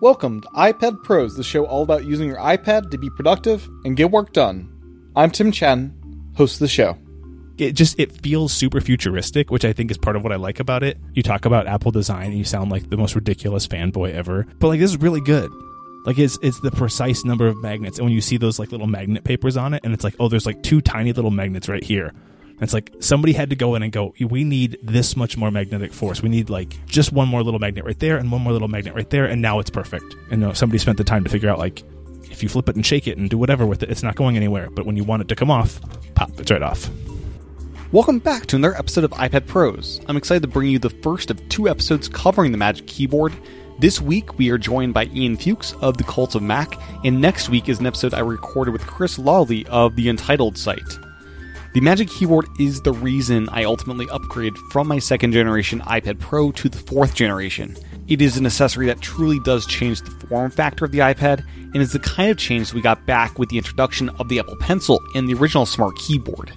Welcome to iPad Pros, the show all about using your iPad to be productive and get work done. I'm Tim Chen, host of the show. it just it feels super futuristic, which I think is part of what I like about it. You talk about Apple design and you sound like the most ridiculous fanboy ever. But like this is really good. Like it's it's the precise number of magnets. And when you see those like little magnet papers on it and it's like, oh, there's like two tiny little magnets right here. And it's like somebody had to go in and go, we need this much more magnetic force. We need like just one more little magnet right there and one more little magnet right there, and now it's perfect. And you know, somebody spent the time to figure out like if you flip it and shake it and do whatever with it, it's not going anywhere. But when you want it to come off, pop, it's right off. Welcome back to another episode of iPad Pros. I'm excited to bring you the first of two episodes covering the Magic Keyboard. This week, we are joined by Ian Fuchs of the Cult of Mac, and next week is an episode I recorded with Chris Lawley of the Entitled site. The Magic Keyboard is the reason I ultimately upgraded from my second generation iPad Pro to the fourth generation. It is an accessory that truly does change the form factor of the iPad, and is the kind of change we got back with the introduction of the Apple Pencil and the original Smart Keyboard.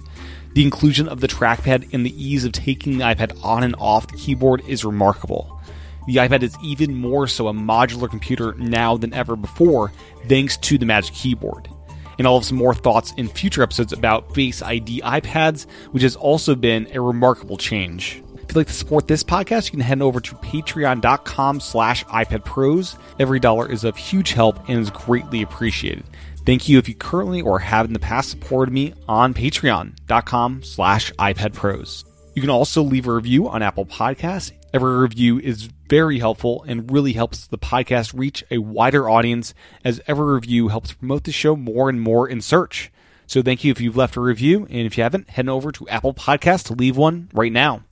The inclusion of the trackpad and the ease of taking the iPad on and off the keyboard is remarkable. The iPad is even more so a modular computer now than ever before, thanks to the Magic Keyboard. And I'll have some more thoughts in future episodes about Face ID iPads, which has also been a remarkable change. If you'd like to support this podcast, you can head over to patreon.com slash iPadPros. Every dollar is of huge help and is greatly appreciated. Thank you if you currently or have in the past supported me on patreon.com slash iPadPros. You can also leave a review on Apple Podcasts. Every review is very helpful and really helps the podcast reach a wider audience as every review helps promote the show more and more in search. So thank you if you've left a review, and if you haven't, head over to Apple Podcasts to leave one right now.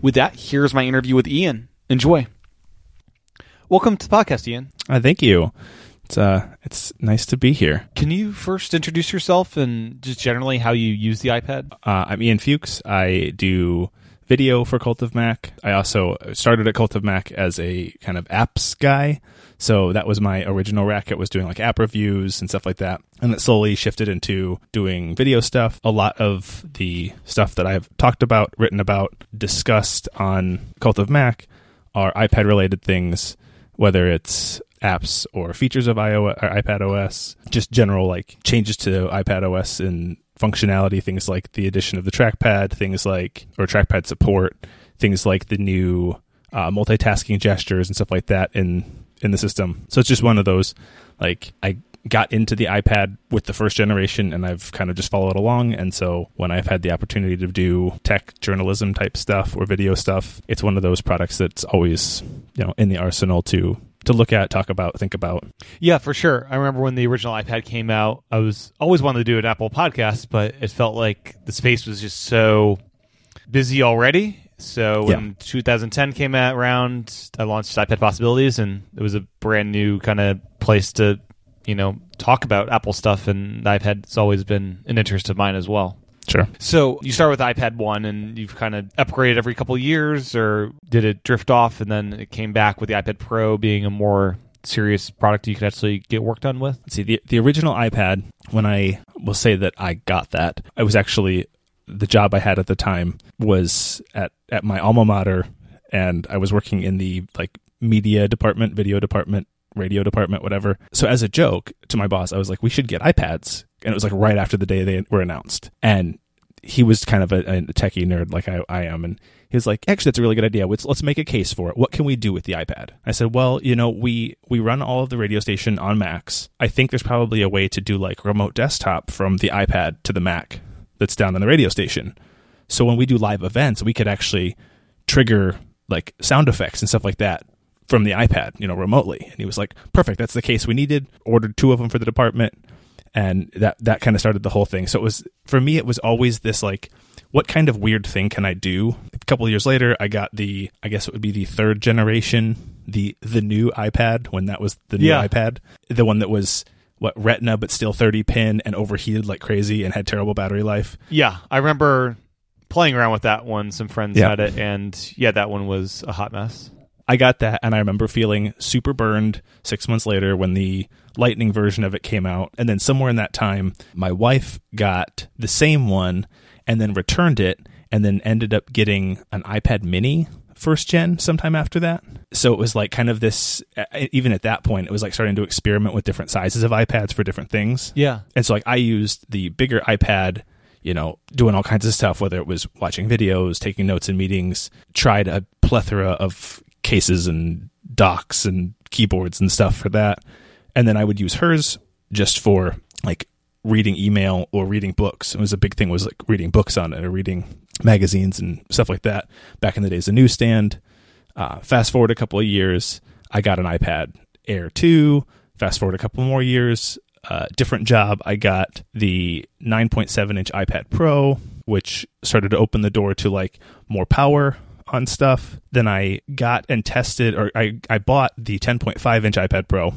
With that, here's my interview with Ian. Enjoy. Welcome to the podcast, Ian. Uh, thank you. It's uh, it's nice to be here. Can you first introduce yourself and just generally how you use the iPad? Uh, I'm Ian Fuchs. I do video for Cult of Mac. I also started at Cult of Mac as a kind of apps guy. So that was my original racket was doing like app reviews and stuff like that. And it slowly shifted into doing video stuff. A lot of the stuff that I've talked about, written about, discussed on Cult of Mac are iPad related things, whether it's apps or features of iOS or iPad OS, just general like changes to iPad OS and functionality, things like the addition of the trackpad, things like or trackpad support, things like the new uh, multitasking gestures and stuff like that in in the system. So it's just one of those like I got into the iPad with the first generation and I've kind of just followed along and so when I've had the opportunity to do tech journalism type stuff or video stuff, it's one of those products that's always, you know, in the arsenal to to look at, talk about, think about. Yeah, for sure. I remember when the original iPad came out, I was always wanted to do an Apple podcast, but it felt like the space was just so busy already. So when 2010 came around, I launched iPad Possibilities, and it was a brand new kind of place to, you know, talk about Apple stuff. And iPad's always been an interest of mine as well. Sure. So you start with iPad one, and you've kind of upgraded every couple of years, or did it drift off, and then it came back with the iPad Pro being a more serious product you could actually get work done with? Let's see the the original iPad. When I will say that I got that, I was actually the job I had at the time was at at my alma mater, and I was working in the like media department, video department, radio department, whatever. So as a joke to my boss, I was like, "We should get iPads," and it was like right after the day they were announced, and he was kind of a, a techie nerd like I, I am, and he was like, "Actually, that's a really good idea. Let's let's make a case for it. What can we do with the iPad?" I said, "Well, you know, we we run all of the radio station on Macs. I think there's probably a way to do like remote desktop from the iPad to the Mac that's down on the radio station. So when we do live events, we could actually trigger like sound effects and stuff like that from the iPad, you know, remotely." And he was like, "Perfect. That's the case we needed. Ordered two of them for the department." And that that kind of started the whole thing. So it was for me it was always this like what kind of weird thing can I do? A couple of years later, I got the I guess it would be the third generation, the the new iPad when that was the new Yeah. iPad, the one that was what Retina but still 30 pin and overheated like crazy and had terrible battery life. Yeah, I remember playing around with that one. Some friends Yeah. had it, and yeah, that one was a hot mess. I got that and I remember feeling super burned 6 months later when the lightning version of it came out and then somewhere in that time my wife got the same one and then returned it and then ended up getting an iPad mini first gen sometime after that. So it was like kind of this, even at that point, it was like starting to experiment with different sizes of iPads for different things. Yeah. And so like I used the bigger iPad, you know, doing all kinds of stuff, whether it was watching videos, taking notes in meetings, tried a plethora of cases and docks and keyboards and stuff for that. And then I would use hers just for like reading email or reading books. It was a big thing was like reading books on it or reading magazines and stuff like that. Back in the days, of newsstand. Uh, fast forward a couple of years, I got an iPad Air 2. Fast forward a couple more years, uh, different job. I got the 9.7 inch iPad Pro, which started to open the door to like more power on stuff. Then I got and tested, or I, I bought the 10.5 inch iPad Pro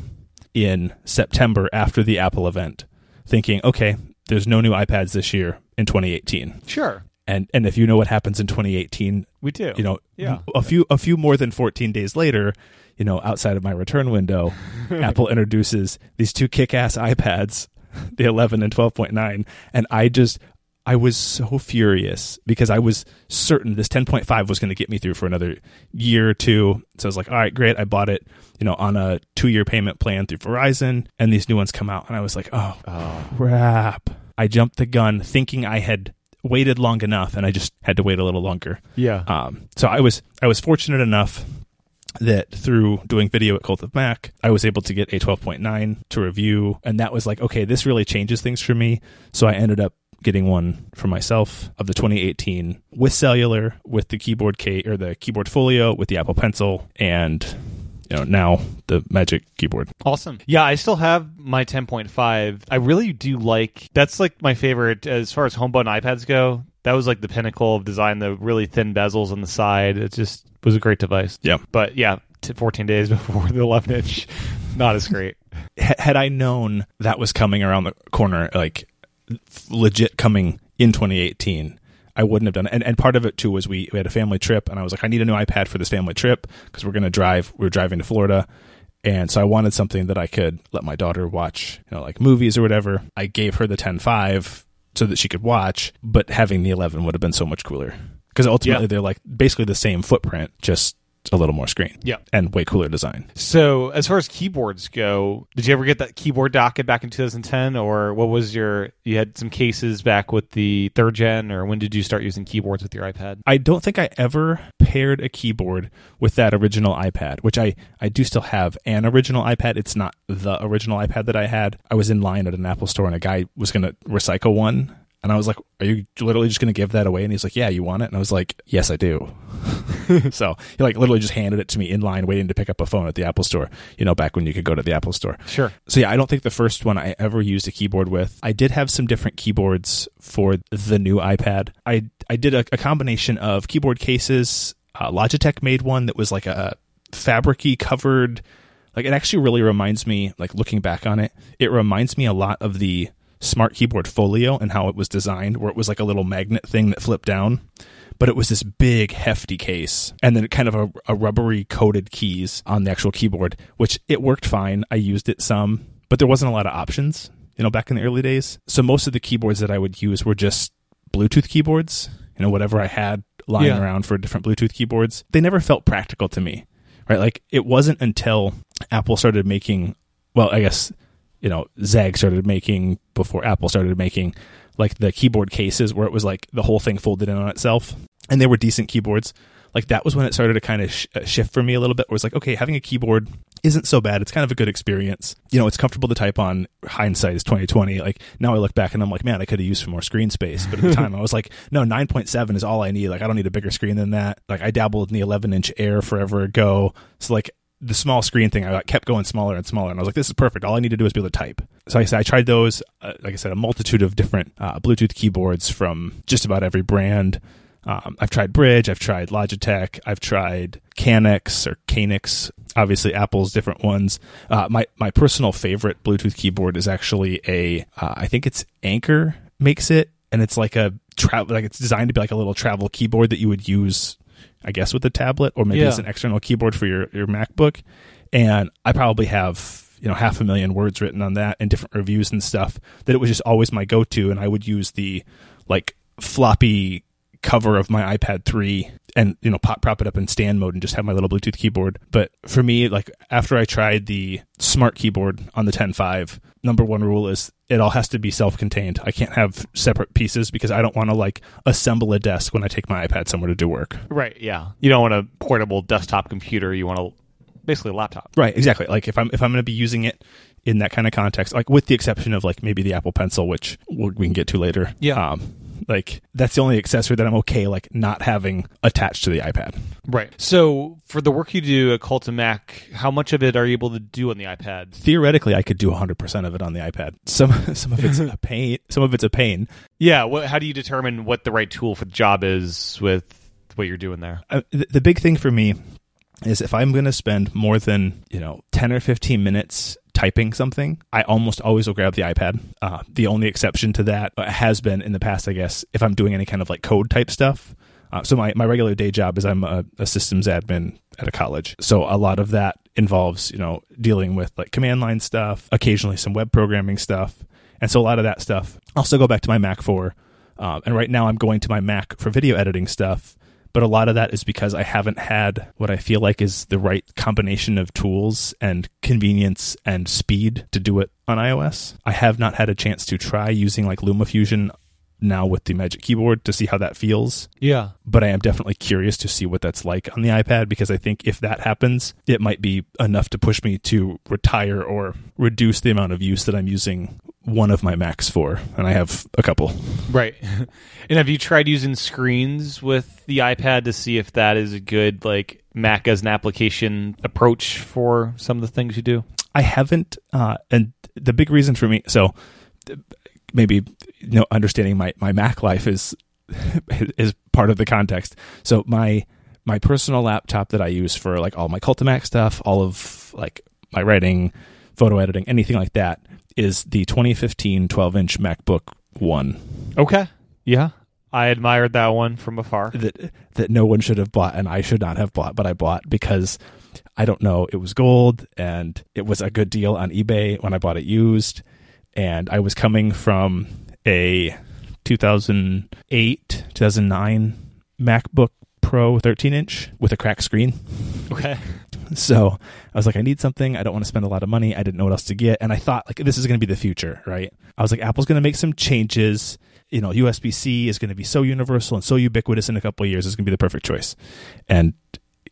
in September after the Apple event, thinking, okay, there's no new iPads this year in 2018. Sure. And and if you know what happens in 2018, We do. you know, Yeah. a few a few more than 14 days later, you know, outside of my return window, Apple introduces these two kick-ass iPads, the 11 and 12.9, and I just I was so furious because I was certain this 10.5 was going to get me through for another year or two. So I was like, all right, great. I bought it, you know, on a two year payment plan through Verizon, and these new ones come out, and I was like, oh, oh, crap. I jumped the gun thinking I had waited long enough, and I just had to wait a little longer. Yeah. Um, so I was I was fortunate enough that through doing video at Cult of Mac, I was able to get a 12.9 to review, and that was like, okay, this really changes things for me. So I ended up getting one for myself of the 2018 with cellular, with the keyboard K or the keyboard Folio, with the Apple Pencil, and you know now the Magic Keyboard. Awesome. Yeah, I still have my 10.5. I really do like that's like my favorite as far as home button iPads go. That was like the pinnacle of design, the really thin bezels on the side. It just was a great device. Yeah. But yeah, t- 14 days before the 11 inch, not as great. Had I known that was coming around the corner, like legit coming in 2018, I wouldn't have done it. And, and part of it too was we, we had a family trip, and I was like, I need a new iPad for this family trip because we're going to drive. We are driving to Florida. And so I wanted something that I could let my daughter watch, you know, like movies or whatever. I gave her the 10.5 so that she could watch, but having the 11 would have been so much cooler because ultimately Yeah. they're like basically the same footprint, just a little more screen. Yeah. And way cooler design. So, as far as keyboards go, did you ever get that keyboard docket back in 2010, or what was your? You had some cases back with the third gen, or when did you start using keyboards with your iPad? I don't think I ever paired a keyboard with that original iPad, which I, I do still have an original iPad. It's not the original iPad that I had. I was in line at an Apple store and a guy was going to recycle one. And I was like, Are you literally just going to give that away? And he's like, Yeah, you want it? And I was like, Yes, I do. so he like literally just handed it to me in line waiting to pick up a phone at the Apple store, you know, back when you could go to the Apple store. Sure. So yeah, I don't think the first one I ever used a keyboard with. I did have some different keyboards for the new iPad. I I did a, a combination of keyboard cases. Uh, Logitech made one that was like a fabricy covered. Like it actually really reminds me, like looking back on it, it reminds me a lot of the Smart Keyboard Folio and how it was designed, where it was like a little magnet thing that flipped down. But it was this big hefty case and then kind of a, a rubbery coated keys on the actual keyboard which it worked fine. I used it some but there wasn't a lot of options you know back in the early days. So most of the keyboards that i would use were just bluetooth keyboards you know whatever i had lying Yeah. around for different bluetooth keyboards. They never felt practical to me right? Like it wasn't until apple started making well i guess you know ZAGG started making before apple started making like the keyboard cases where it was like the whole thing folded in on itself. And they were decent keyboards. Like that was when it started to kind of sh- uh, shift for me a little bit. Where it's like okay having a keyboard isn't so bad. It's kind of a good experience. You know it's comfortable to type on hindsight is 2020 like now i look back and i'm like man i could have used some more screen space. But at the time i was like no 9.7 is all i need. Like i don't need a bigger screen than that. Like i dabbled in the 11 inch air forever ago. So like the small screen thing, I kept going smaller and smaller, and I was like, "This is perfect. All I need to do is be able to type." So I said, I tried those. Uh, like I said, a multitude of different uh, Bluetooth keyboards from just about every brand. Um, I've tried Brydge, I've tried Logitech, I've tried Kanex or Canix. Obviously, Apple's different ones. Uh, my my personal favorite Bluetooth keyboard is actually a, uh, I think it's Anker makes it, and it's like a travel, like it's designed to be like a little travel keyboard that you would use I guess with a tablet or maybe Yeah. it's an external keyboard for your, your MacBook. And I probably have, you know, half a million words written on that and different reviews and stuff that it was just always my go to. And I would use the like floppy cover of my iPad 3 and you know pop, prop it up in stand mode and just have my little Bluetooth keyboard. But for me, like after I tried the smart keyboard on the 10.5, number one rule is it all has to be self-contained. I can't have separate pieces because I don't want to like assemble a desk when I take my iPad somewhere to do work. Right. Yeah. You don't want a portable desktop computer. You want a basically a laptop. Right. Exactly. Like if I'm if I'm going to be using it in that kind of context, like with the exception of like maybe the Apple Pencil, which we can get to later. Yeah. Um, like that's the only accessory that I'm okay like not having attached to the iPad. Right. So for the work you do at Cult Mac, how much of it are you able to do on the iPad? Theoretically, I could do 100% of it on the iPad. Some some of it's a pain. Some of it's a pain. Yeah. What, how do you determine what the right tool for the job is with what you're doing there? Uh, the, the big thing for me is if I'm going to spend more than you know 10 or 15 minutes typing something, I almost always will grab the iPad. Uh, the only exception to that has been in the past, I guess, if I'm doing any kind of like code type stuff. Uh, so my, my regular day job is I'm a, a, systems admin at a college. So a lot of that involves, you know, dealing with like command line stuff, occasionally some web programming stuff. And so a lot of that stuff I'll still go back to my Mac for. Uh, and right now I'm going to my Mac for video editing stuff but a lot of that is because I haven't had what I feel like is the right combination of tools and convenience and speed to do it on iOS. I have not had a chance to try using like LumaFusion now with the Magic Keyboard to see how that feels. Yeah. But I am definitely curious to see what that's like on the iPad because I think if that happens, it might be enough to push me to retire or reduce the amount of use that I'm using one of my Macs for, and I have a couple. Right. and have you tried using screens with the iPad to see if that is a good like Mac as an application approach for some of the things you do? I haven't, uh, and the big reason for me, so maybe you know, understanding my my Mac life is is part of the context. So my my personal laptop that I use for like all my Cult of Mac stuff, all of like my writing, photo editing, anything like that is the 2015 12 inch MacBook One. Okay. Yeah. I admired that one from afar. That that no one should have bought and I should not have bought, but I bought because I don't know, it was gold and it was a good deal on eBay when I bought it used and I was coming from a 2008, 2009 MacBook Pro 13 inch with a cracked screen. Okay. So I was like, I need something. I don't want to spend a lot of money. I didn't know what else to get. And I thought, like, this is going to be the future, right? I was like, Apple's going to make some changes. You know, USB C is going to be so universal and so ubiquitous in a couple of years. It's going to be the perfect choice. And,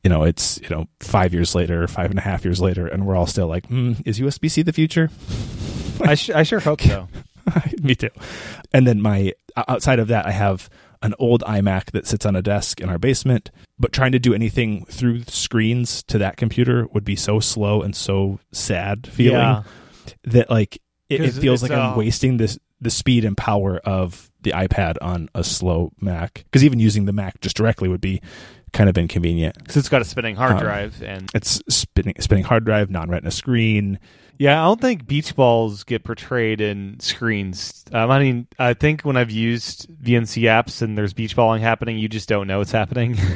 you know, it's, you know, five years later, five and a half years later, and we're all still like, hmm, is USB C the future? I, sh- I sure hope so. Me too. And then my, outside of that, I have an old iMac that sits on a desk in our basement, but trying to do anything through screens to that computer would be so slow and so sad feeling Yeah. that like it, it feels like I'm uh, wasting this the speed and power of the iPad on a slow Mac because even using the Mac just directly would be kind of inconvenient. Because it's got a spinning hard Um, drive. And It's spinning spinning hard drive, non-retina screen. Yeah, I don't think beach balls get portrayed in screens. Um, I mean, I think when I've used VNC apps and there's beach balling happening, you just don't know it's happening.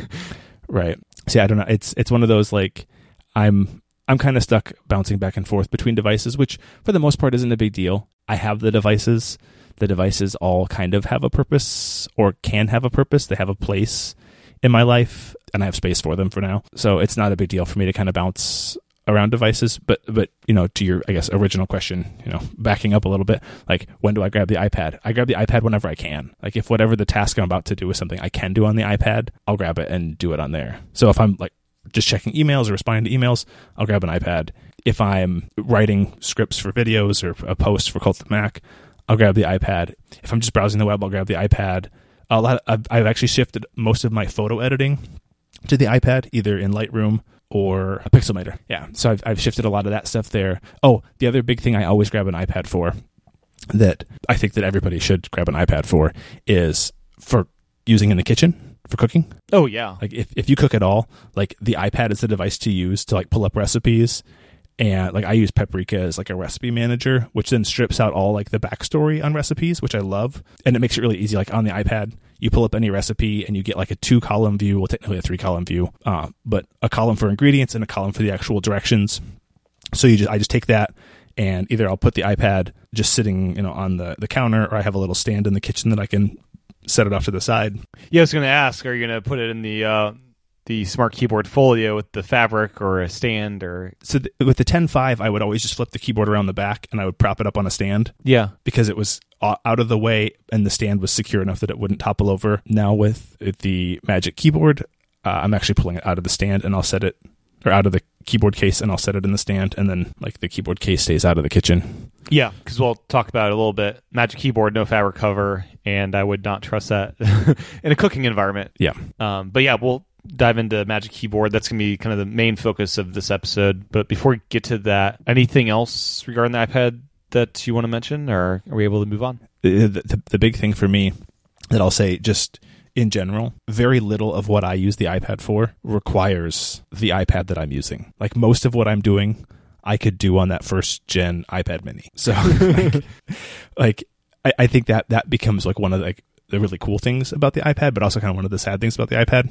Right. See, I don't know. It's it's one of those like I'm I'm kind of stuck bouncing back and forth between devices, which for the most part isn't a big deal. I have the devices. The devices all kind of have a purpose or can have a purpose. They have a place in my life and I have space for them for now. So it's not a big deal for me to kind of bounce around devices, but but you know, to your I guess original question, you know, backing up a little bit, like when do I grab the iPad? I grab the iPad whenever I can. Like if whatever the task I'm about to do is something I can do on the iPad, I'll grab it and do it on there. So if I'm like just checking emails or responding to emails, I'll grab an iPad. If I'm writing scripts for videos or a post for Cult of Mac, I'll grab the iPad. If I'm just browsing the web, I'll grab the iPad. A lot. I've, I've actually shifted most of my photo editing to the iPad, either in Lightroom or a Pixelmator. Yeah, so I've, I've shifted a lot of that stuff there. Oh, the other big thing I always grab an iPad for that I think that everybody should grab an iPad for is for using in the kitchen for cooking. oh yeah, Like if, if you cook at all, like the iPad is the device to use to like pull up recipes. And like I use Paprika as like a recipe manager, which then strips out all like the backstory on recipes, which I love. And it makes it really easy. Like on the iPad, you pull up any recipe and you get like a two column view, well, technically a three column view, uh, but a column for ingredients and a column for the actual directions. So you just, I just take that and either I'll put the iPad just sitting, you know, on the, the counter or I have a little stand in the kitchen that I can set it off to the side. Yeah, I was going to ask, are you going to put it in the uh, the smart keyboard folio with the fabric or a stand or? So th- with the 10.5, I would always just flip the keyboard around the back and I would prop it up on a stand Yeah, because it was out of the way and the stand was secure enough that it wouldn't topple over. Now with the Magic Keyboard, uh, I'm actually pulling it out of the stand and I'll set it or out of the keyboard case and I'll set it in the stand and then like the keyboard case stays out of the kitchen. yeah, because we'll talk about it a little bit. Magic keyboard, no fabric cover, and I would not trust that in a cooking environment. Yeah. Um, but yeah, we'll dive into Magic Keyboard. That's going to be kind of the main focus of this episode. But before we get to that, anything else regarding the iPad that you want to mention, or are we able to move on? the, the, the big thing for me that I'll say just in general, very little of what I use the iPad for requires the iPad that I'm using. Like most of what I'm doing, I could do on that first gen iPad mini. So like, like I, I think that that becomes like one of the, like the really cool things about the iPad, but also kind of one of the sad things about the iPad.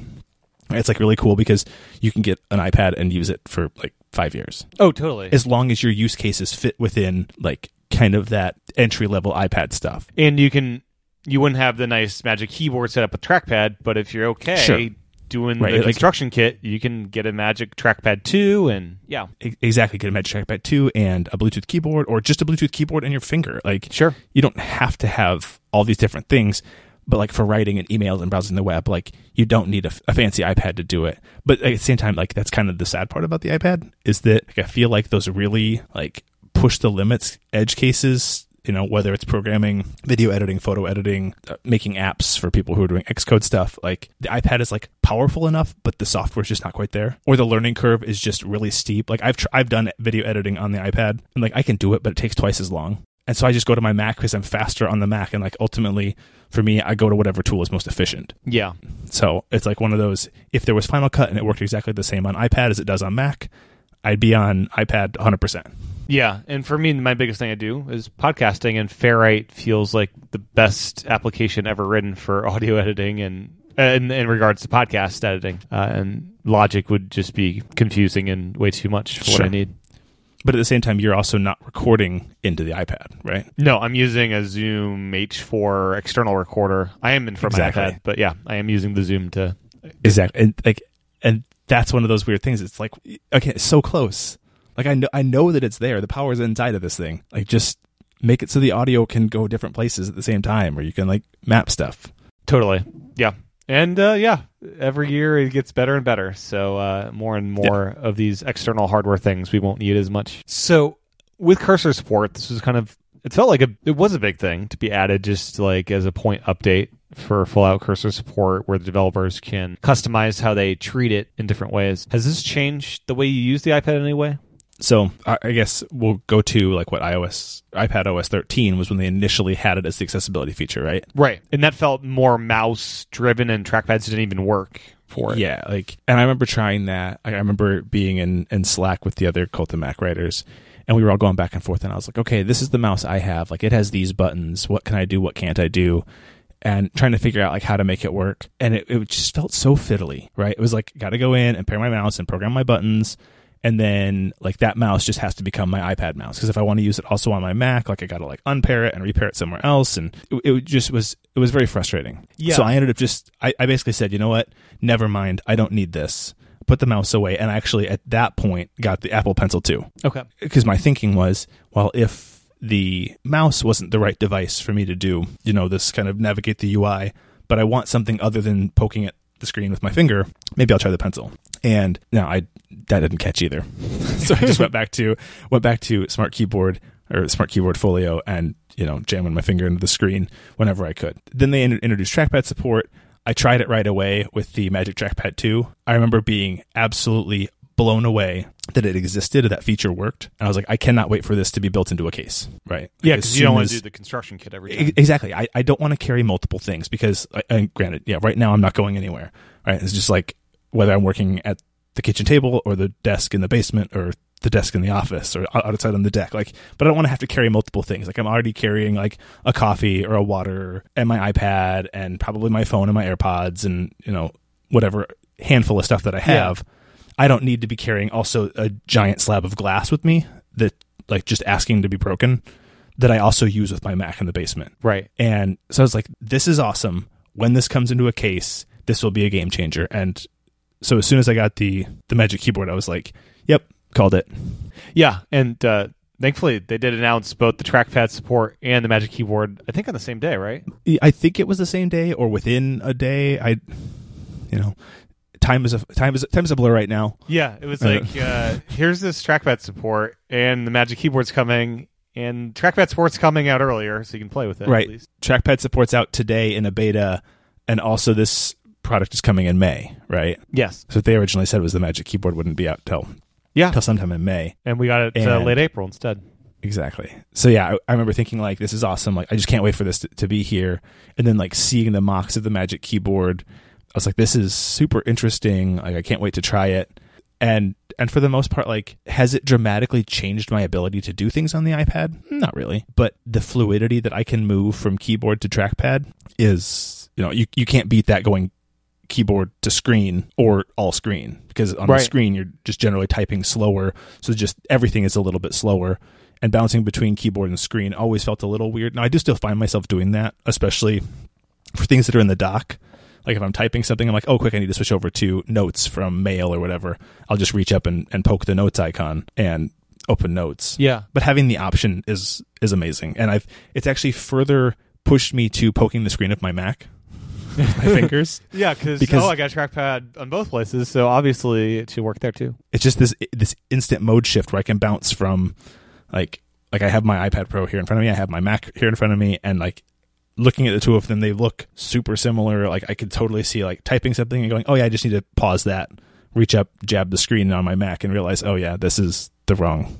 It's like really cool because you can get an iPad and use it for like five years Oh, totally. as long as your use cases fit within like kind of that entry level iPad stuff. and you can you wouldn't have the nice Magic Keyboard set up with trackpad, but if you're okay Sure. doing Right, the like- construction kit, you can get a Magic Trackpad two, and yeah, exactly get a Magic Trackpad 2 and a Bluetooth keyboard or just a Bluetooth keyboard and your finger. Like sure, you don't have to have all these different things, but like for writing and emails and browsing the web, like you don't need a fancy iPad to do it. But at the same time, like that's kind of the sad part about the iPad is that like, I feel like those really like push the limits edge cases. You know, whether it's programming, video editing, photo editing, uh, making apps for people who are doing Xcode stuff, like the iPad is like powerful enough, but the software's just not quite there, or the learning curve is just really steep. Like I've tr- I've done video editing on the iPad, and like I can do it, but it takes twice as long. And so I just go to my Mac because I'm faster on the Mac, and like ultimately for me, I go to whatever tool is most efficient. yeah, So it's like one of those. If there was Final Cut and it worked exactly the same on iPad as it does on Mac, I'd be on iPad 100. percent yeah. And for me, my biggest thing I do is podcasting, and Ferrite feels like the best application ever written for audio editing and. In, in regards to podcast editing, uh, and Logic would just be confusing and way too much for what I need. But at the same time, you're also not recording into the iPad, right? No, I'm using a Zoom H4 external recorder. I am in from Exactly. my iPad, but yeah, I am using the Zoom to. Exactly. And like, and that's one of those weird things. It's like, okay, it's so close. Like I know, I know that it's there. The power is inside of this thing. Like just make it so the audio can go different places at the same time, or you can like map stuff. Totally. Yeah. And uh, yeah, every year it gets better and better. So uh, more and more of these external hardware things we won't need as much. So with cursor support, this was kind of it felt like a it was a big thing to be added just like as a point update for full out cursor support where the developers can customize how they treat it in different ways. Has this changed the way you use the iPad in any way? So I I guess we'll go to like what iOS, iPad OS 13 was when they initially had it as the accessibility feature, right? Right. And that felt more mouse driven and trackpads didn't even work for it. Yeah, like, and I remember trying that. I remember being in in Slack with the other Cult of Mac writers, and we were all going back and forth. And I was like, okay, this is the mouse I have. Like, it has these buttons. What can I do? What can't I do? And trying to figure out like how to make it work. And it, it just felt so fiddly, right? It was like, got to go in and pair my mouse and program my buttons. And then like that mouse just has to become my iPad mouse because if I want to use it also on my Mac, like I got to like unpair it and repair it somewhere else, and it, it just was it was very frustrating. Yeah. So I ended up just I, I basically said, you know what, never mind, I don't need this. Put the mouse away, and I actually at that point got the Apple Pencil too. Okay. because my thinking was, well, if the mouse wasn't the right device for me to do, you know, this kind of navigate the UI, but I want something other than poking at the screen with my finger, maybe I'll try the pencil. And no, I that didn't catch either. so I just went back to went back to Smart Keyboard or Smart Keyboard Folio and you know jamming my finger into the screen whenever I could. Then they in- introduced trackpad support. I tried it right away with the Magic Trackpad 2. I remember being absolutely blown away that it existed, that feature worked. And I was like, I cannot wait for this to be built into a case, right? Yeah, Like, as because you don't want to do the construction kit every time. Exactly. I, I don't want to carry multiple things because, I- and granted, yeah, right now I'm not going anywhere. Right. It's just like whether I'm working at the kitchen table or the desk in the basement or the desk in the office or outside on the deck. Like, but I don't want to have to carry multiple things. Like I'm already carrying like a coffee or a water and my iPad and probably my phone and my AirPods and, you know, whatever handful of stuff that I have. I don't need to be carrying also a giant slab of glass with me that like just asking to be broken that I also use with my Mac in the basement. Right. And so I was like, this is awesome. when this comes into a case, this will be a game changer. And so as soon as I got the the Magic Keyboard, I was like, "Yep, called it." Yeah, and uh, thankfully they did announce both the trackpad support and the Magic Keyboard. I think on the same day, right? I think it was the same day or within a day. I, you know, time is a time is time is a blur right now. Yeah, it was Uh, like uh, here's this trackpad support, and the Magic Keyboard's coming, and trackpad support's coming out earlier, so you can play with it. Right. At least. Trackpad support's out today in a beta, and also this product is coming in May. Right. Yes. So what they originally said was the Magic Keyboard wouldn't be out till Yeah. till sometime in May. And we got it uh, And- late April instead. Exactly. So yeah, I, I remember thinking like, this is awesome. Like, I just can't wait for this to, to be here. And then like seeing the mocks of the Magic Keyboard, I was like, this is super interesting. Like, I can't wait to try it. And and for the most part, like, has it dramatically changed my ability to do things on the iPad? Not really. But the fluidity that I can move from keyboard to trackpad is, you know, you you can't beat that going keyboard to screen or all screen because on Right. the screen you're just generally typing slower so just everything is a little bit slower. And bouncing between keyboard and screen always felt a little weird. Now i do still find myself doing that especially for things that are in the dock. Like if i'm typing something i'm like oh quick i need to switch over to notes from mail or whatever. I'll just reach up and, and poke the notes icon and open notes. Yeah. but having the option is is amazing. And i've it's actually further pushed me to poking the screen of my mac with my fingers Yeah, cause, Because- oh, I got a trackpad on both places, so obviously it should work there too. it's just this this instant mode shift where I can bounce from like like I have my iPad Pro here in front of me, I have my Mac here in front of me, and like looking at the two of them, they look super similar. Like I could totally see like typing something and going, oh yeah, I just need to pause that, reach up, jab the screen on my Mac, and realize, oh yeah, this is the wrong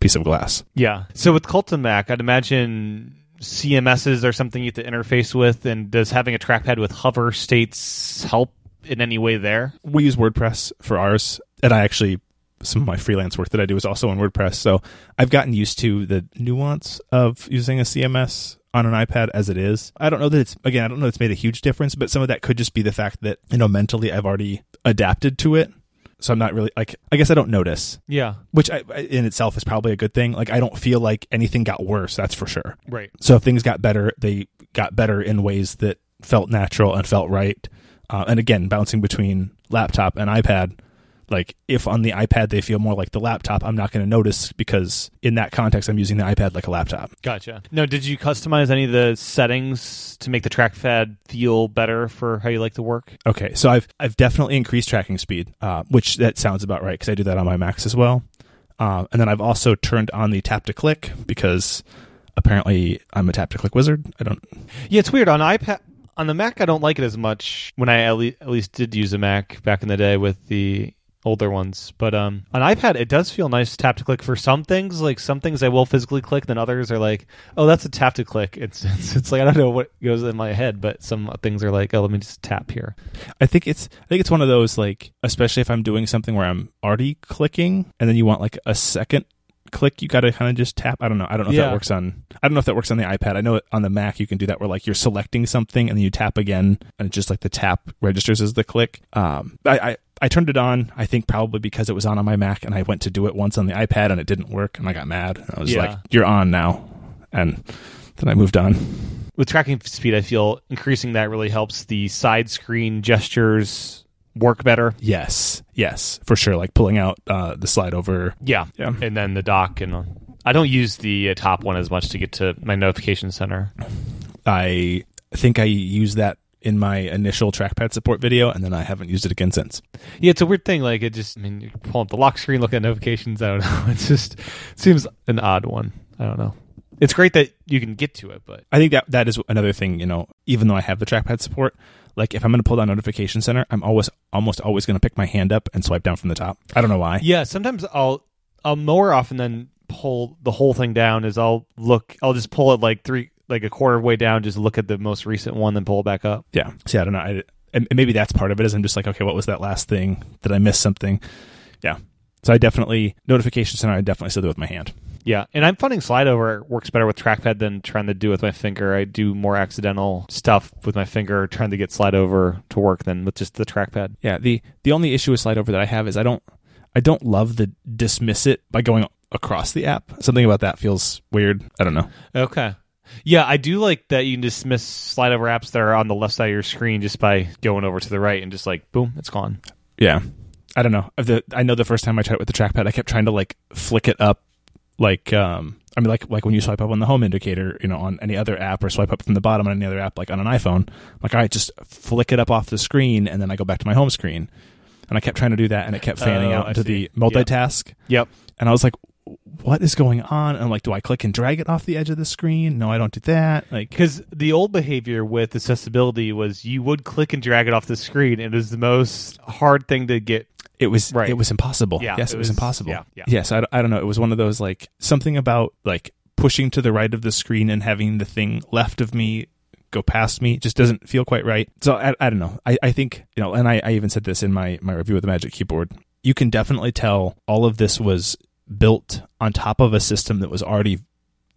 piece of glass. Yeah. So with Cult of Mac, I'd imagine CMSs are something you have to interface with, and does having a trackpad with hover states help in any way there? we use WordPress for ours, and I actually some of my freelance work that I do is also on WordPress. So I've gotten used to the nuance of using a CMS on an iPad as it is. I don't know that it's again, I don't know it's made a huge difference, but some of that could just be the fact that you know mentally I've already adapted to it. So I'm not really like I guess I don't notice, Yeah. which I, in itself is probably a good thing. Like I don't feel like anything got worse, that's for sure. Right. So if things got better, they got better in ways that felt natural and felt right. Uh, and again, bouncing between laptop and iPad, like if on the iPad they feel more like the laptop, I'm not going to notice because in that context, I'm using the iPad like a laptop. Gotcha. No, did you customize any of the settings to make the trackpad feel better for how you like to work? Okay, so I've I've definitely increased tracking speed, uh, which that sounds about right because I do that on my Macs as well. Uh, and then I've also turned on the tap to click because apparently I'm a tap to click wizard. I don't Yeah, it's weird on iPad. On the Mac, I don't like it as much. When I at, le- at least did use a Mac back in the day with the older ones, but um, on iPad, it does feel nice to tap to click for some things. Like some things I will physically click, then others are like, oh, that's a tap to click. It's it's, it's like I don't know what goes in my head, but some things are like, oh, let me just tap here. I think it's I think it's one of those like especially if I'm doing something where I'm already clicking and then you want like a second click you got to kind of just tap I don't know I don't know if Yeah. that works on I don't know if that works on the iPad I know on the Mac you can do that where like you're selecting something and then you tap again and it's just like the tap registers as the click um I, I I turned it on I think probably because it was on on my Mac and I went to do it once on the iPad and it didn't work and I got mad I was Yeah. like you're on now and then I moved on With tracking speed, I feel increasing that really helps the side screen gestures work better. yes yes for sure like pulling out uh the slide over Yeah, yeah and then the dock and. uh, I don't use the uh, top one as much to get to my notification center. I think I use that in my initial trackpad support video, and then I haven't used it again since. Yeah, it's a weird thing. Like it just, I mean, you pull up the lock screen, look at notifications. I don't know. It just it seems an odd one. I don't know. It's great that you can get to it, but I think that that is another thing. You know, even though I have the trackpad support, like if I'm going to pull down notification center, I'm always almost always going to pick my hand up and swipe down from the top. I don't know why. yeah, sometimes I'll I'll more often than pull the whole thing down is I'll look. I'll just pull it like three, like a quarter of way down, just look at the most recent one, then pull it back up. Yeah. See, I don't know. I, and and maybe that's part of it. Is I'm just like, okay, what was that last thing? Did I miss something? Yeah. So I definitely notification center. I definitely still do with my hand. Yeah, and I'm finding slide over works better with trackpad than trying to do with my finger. I do more accidental stuff with my finger trying to get slide over to work than with just the trackpad. Yeah. The the only issue with slide over that I have is I don't I don't love the dismiss it by going across the app. Something about that feels weird. I don't know. Okay. Yeah, I do like that you can dismiss slide over apps that are on the left side of your screen just by going over to the right and just like boom, it's gone. Yeah. I don't know. The, I know the first time I tried it with the trackpad, I kept trying to like flick it up, like um, I mean, like like when you swipe up on the home indicator, you know, on any other app, or swipe up from the bottom on any other app, like on an iPhone. I'm like, all right, just flick it up off the screen, and then I go back to my home screen. And I kept trying to do that, and it kept fanning Oh, out I into see. the multitask. Yep. And I was like, what is going on? And I'm like, do I click and drag it off the edge of the screen? No, I don't do that. Like, Because the old behavior with accessibility was you would click and drag it off the screen. It was the most hard thing to get. it was Right. it was impossible. Yeah, yes, it it, was, was- impossible. yeah, yeah. Yes, I, I don't know. It was one of those like something about like pushing to the right of the screen and having the thing left of me go past me just doesn't feel quite right. So I, I don't know. I, I think you know, and I, I even said this in my my review of the Magic Keyboard. You can definitely tell all of this was built on top of a system that was already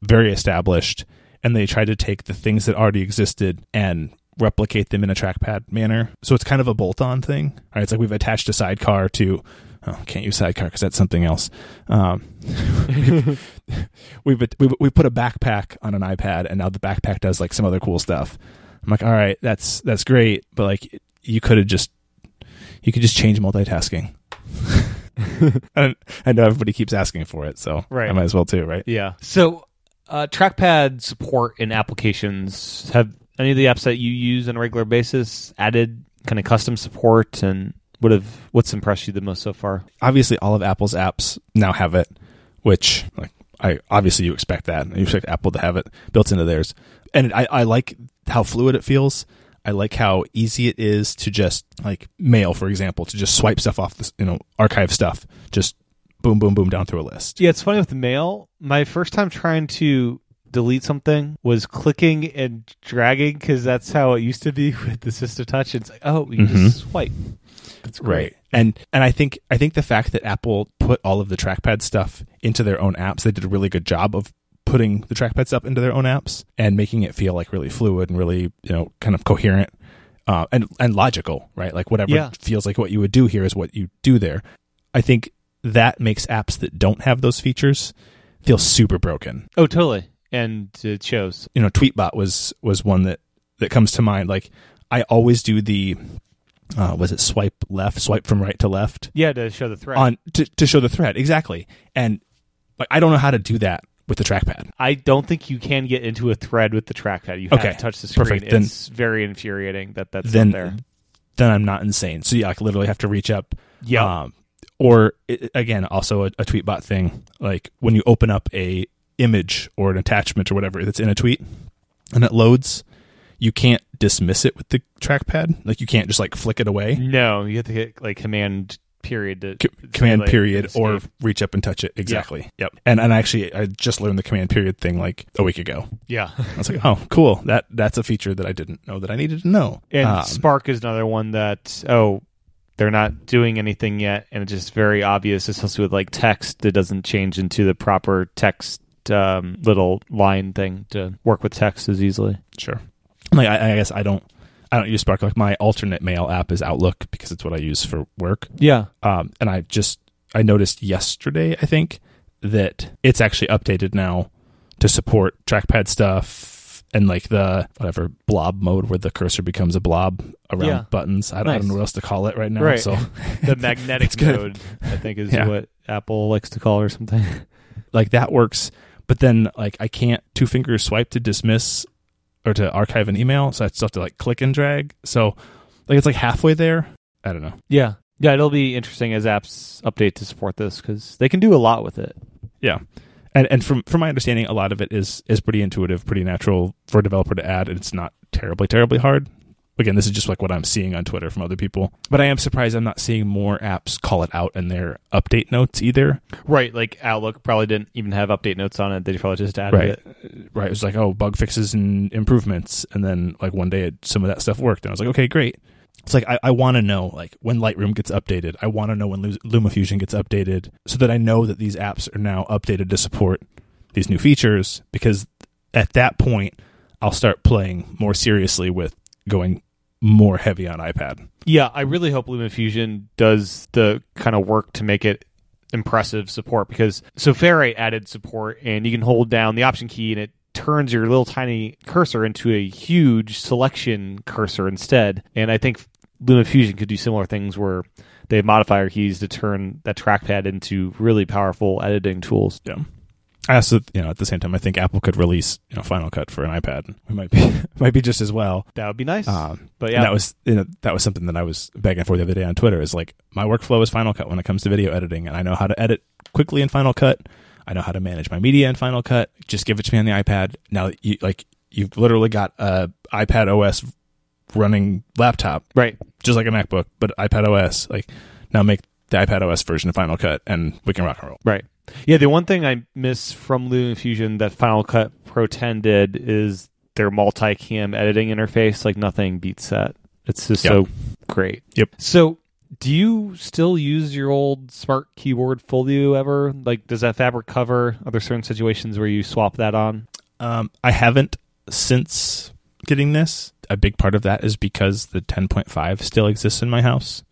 very established, and they tried to take the things that already existed and replicate them in a trackpad manner. So it's kind of a bolt-on thing. All right, it's like we've attached a sidecar to. Oh, can't use sidecar because that's something else. Um, we've, we've we put a backpack on an iPad, and now the backpack does like some other cool stuff. I'm like, all right, that's that's great, but like you could have just you could just change multitasking. and I know everybody keeps asking for it, so Right. I might as well too, right? Yeah. So, uh, trackpad support in applications have any of the apps that you use on a regular basis added kind of custom support and what have what's impressed you the most so far? obviously all of Apple's apps now have it, which like I obviously you expect that. You expect Apple to have it built into theirs. And I, I like how fluid it feels. I like how easy it is to just like mail, for example, to just swipe stuff off this, you know, archive stuff, just boom, boom, boom down through a list. Yeah, it's funny with mail. My first time trying to delete something was clicking and dragging because that's how it used to be with the AssistiveTouch. It's like, oh, you Mhm. just swipe. That's great. Right. And and I think I think the fact that Apple put all of the trackpad stuff into their own apps, they did a really good job of putting the trackpads up into their own apps and making it feel like really fluid and really, you know, kind of coherent. Uh, and and logical, right? Like whatever Yeah. feels like what you would do here is what you do there. I think that makes apps that don't have those features feel super broken. Oh, totally. And it shows. You know, Tweetbot was was one that that comes to mind. Like I always do the uh, was it swipe left, swipe from right to left Yeah, to show the thread. on to, to show the thread exactly and like i don't know how to do that with the trackpad I don't think you can get into a thread with the trackpad. You have Okay, to touch the screen. perfect. Then- it's very infuriating that that's then not there. then i'm not insane so yeah i literally have to reach up Yeah. um, or it, again also a, a tweetbot thing like when you open up a image or an attachment or whatever that's in a tweet and it loads you can't dismiss it with the trackpad like you can't just like flick it away no, you have to hit like command period to C- command simulate period escape. or reach up and touch it exactly yep and and actually i just learned the command period thing like a week ago yeah. I was like, oh, cool. That that's a feature that I didn't know that I needed to know. And Um, Spark is another one that oh they're not doing anything yet, and it's just very obvious, especially with like text. It doesn't change into the proper text um, little line thing to work with text as easily. sure. Like I, I guess I don't I don't use Spark. Like my alternate mail app is Outlook because it's what I use for work. Yeah. Um, and I just I noticed yesterday I think that it's actually updated now to support trackpad stuff and like the whatever blob mode where the cursor becomes a blob around Yeah. buttons. I, I don't know what else to call it right now. Right. So The magnetic It's mode, I think, is Yeah. what Apple likes to call it or something. like that works but then like i can't two fingers swipe to dismiss or to archive an email so i still have to like click and drag. So like it's like halfway there. I don't know. Yeah. Yeah, it'll be interesting as apps update to support this because they can do a lot with it. yeah. And and from from my understanding a lot of it is is pretty intuitive pretty natural for a developer to add and it's not terribly terribly hard again this is just like what i'm seeing on twitter from other people but i am surprised i'm not seeing more apps call it out in their update notes either Right. Like Outlook probably didn't even have update notes on it. They probably just added Right. it. right it was like oh bug fixes and improvements and then like one day it, some of that stuff worked and i was like okay great it's like i, I want to know like when lightroom gets updated i want to know when Lu- lumafusion gets updated so that i know that these apps are now updated to support these new features because at that point i'll start playing more seriously with going more heavy on ipad Yeah, I really hope LumaFusion does the kind of work to make it impressive support because so Ferrite added support and you can hold down the option key and it turns your little tiny cursor into a huge selection cursor instead. And I think Luma Fusion could do similar things where they have modifier keys to turn that trackpad into really powerful editing tools. Yeah. I also, you know, at the same time, I think Apple could release, you know, Final Cut for an iPad. It might be, might be just as well. That would be nice. Um, but yeah, that was, you know, that was something that I was begging for the other day on Twitter. Is like my workflow is Final Cut when it comes to video editing, and I know how to edit quickly in Final Cut. I know how to manage my media in Final Cut. Just give it to me on the iPad. Now, you like you've literally got a iPad OS running laptop, right. just like a MacBook, but iPad OS. Like now, make the iPad OS version of Final Cut, and we can rock and roll. Right. Yeah, the one thing I miss from LumaFusion that Final Cut Pro 10 did is their multi-cam editing interface. Like nothing beats that. It's just Yep. so great. Yep. So, do you still use your old smart keyboard Folio ever? Like, does that fabric cover? Are there certain situations where you swap that on? Um, I haven't since getting this. A big part of that is because the 10.5 still exists in my house.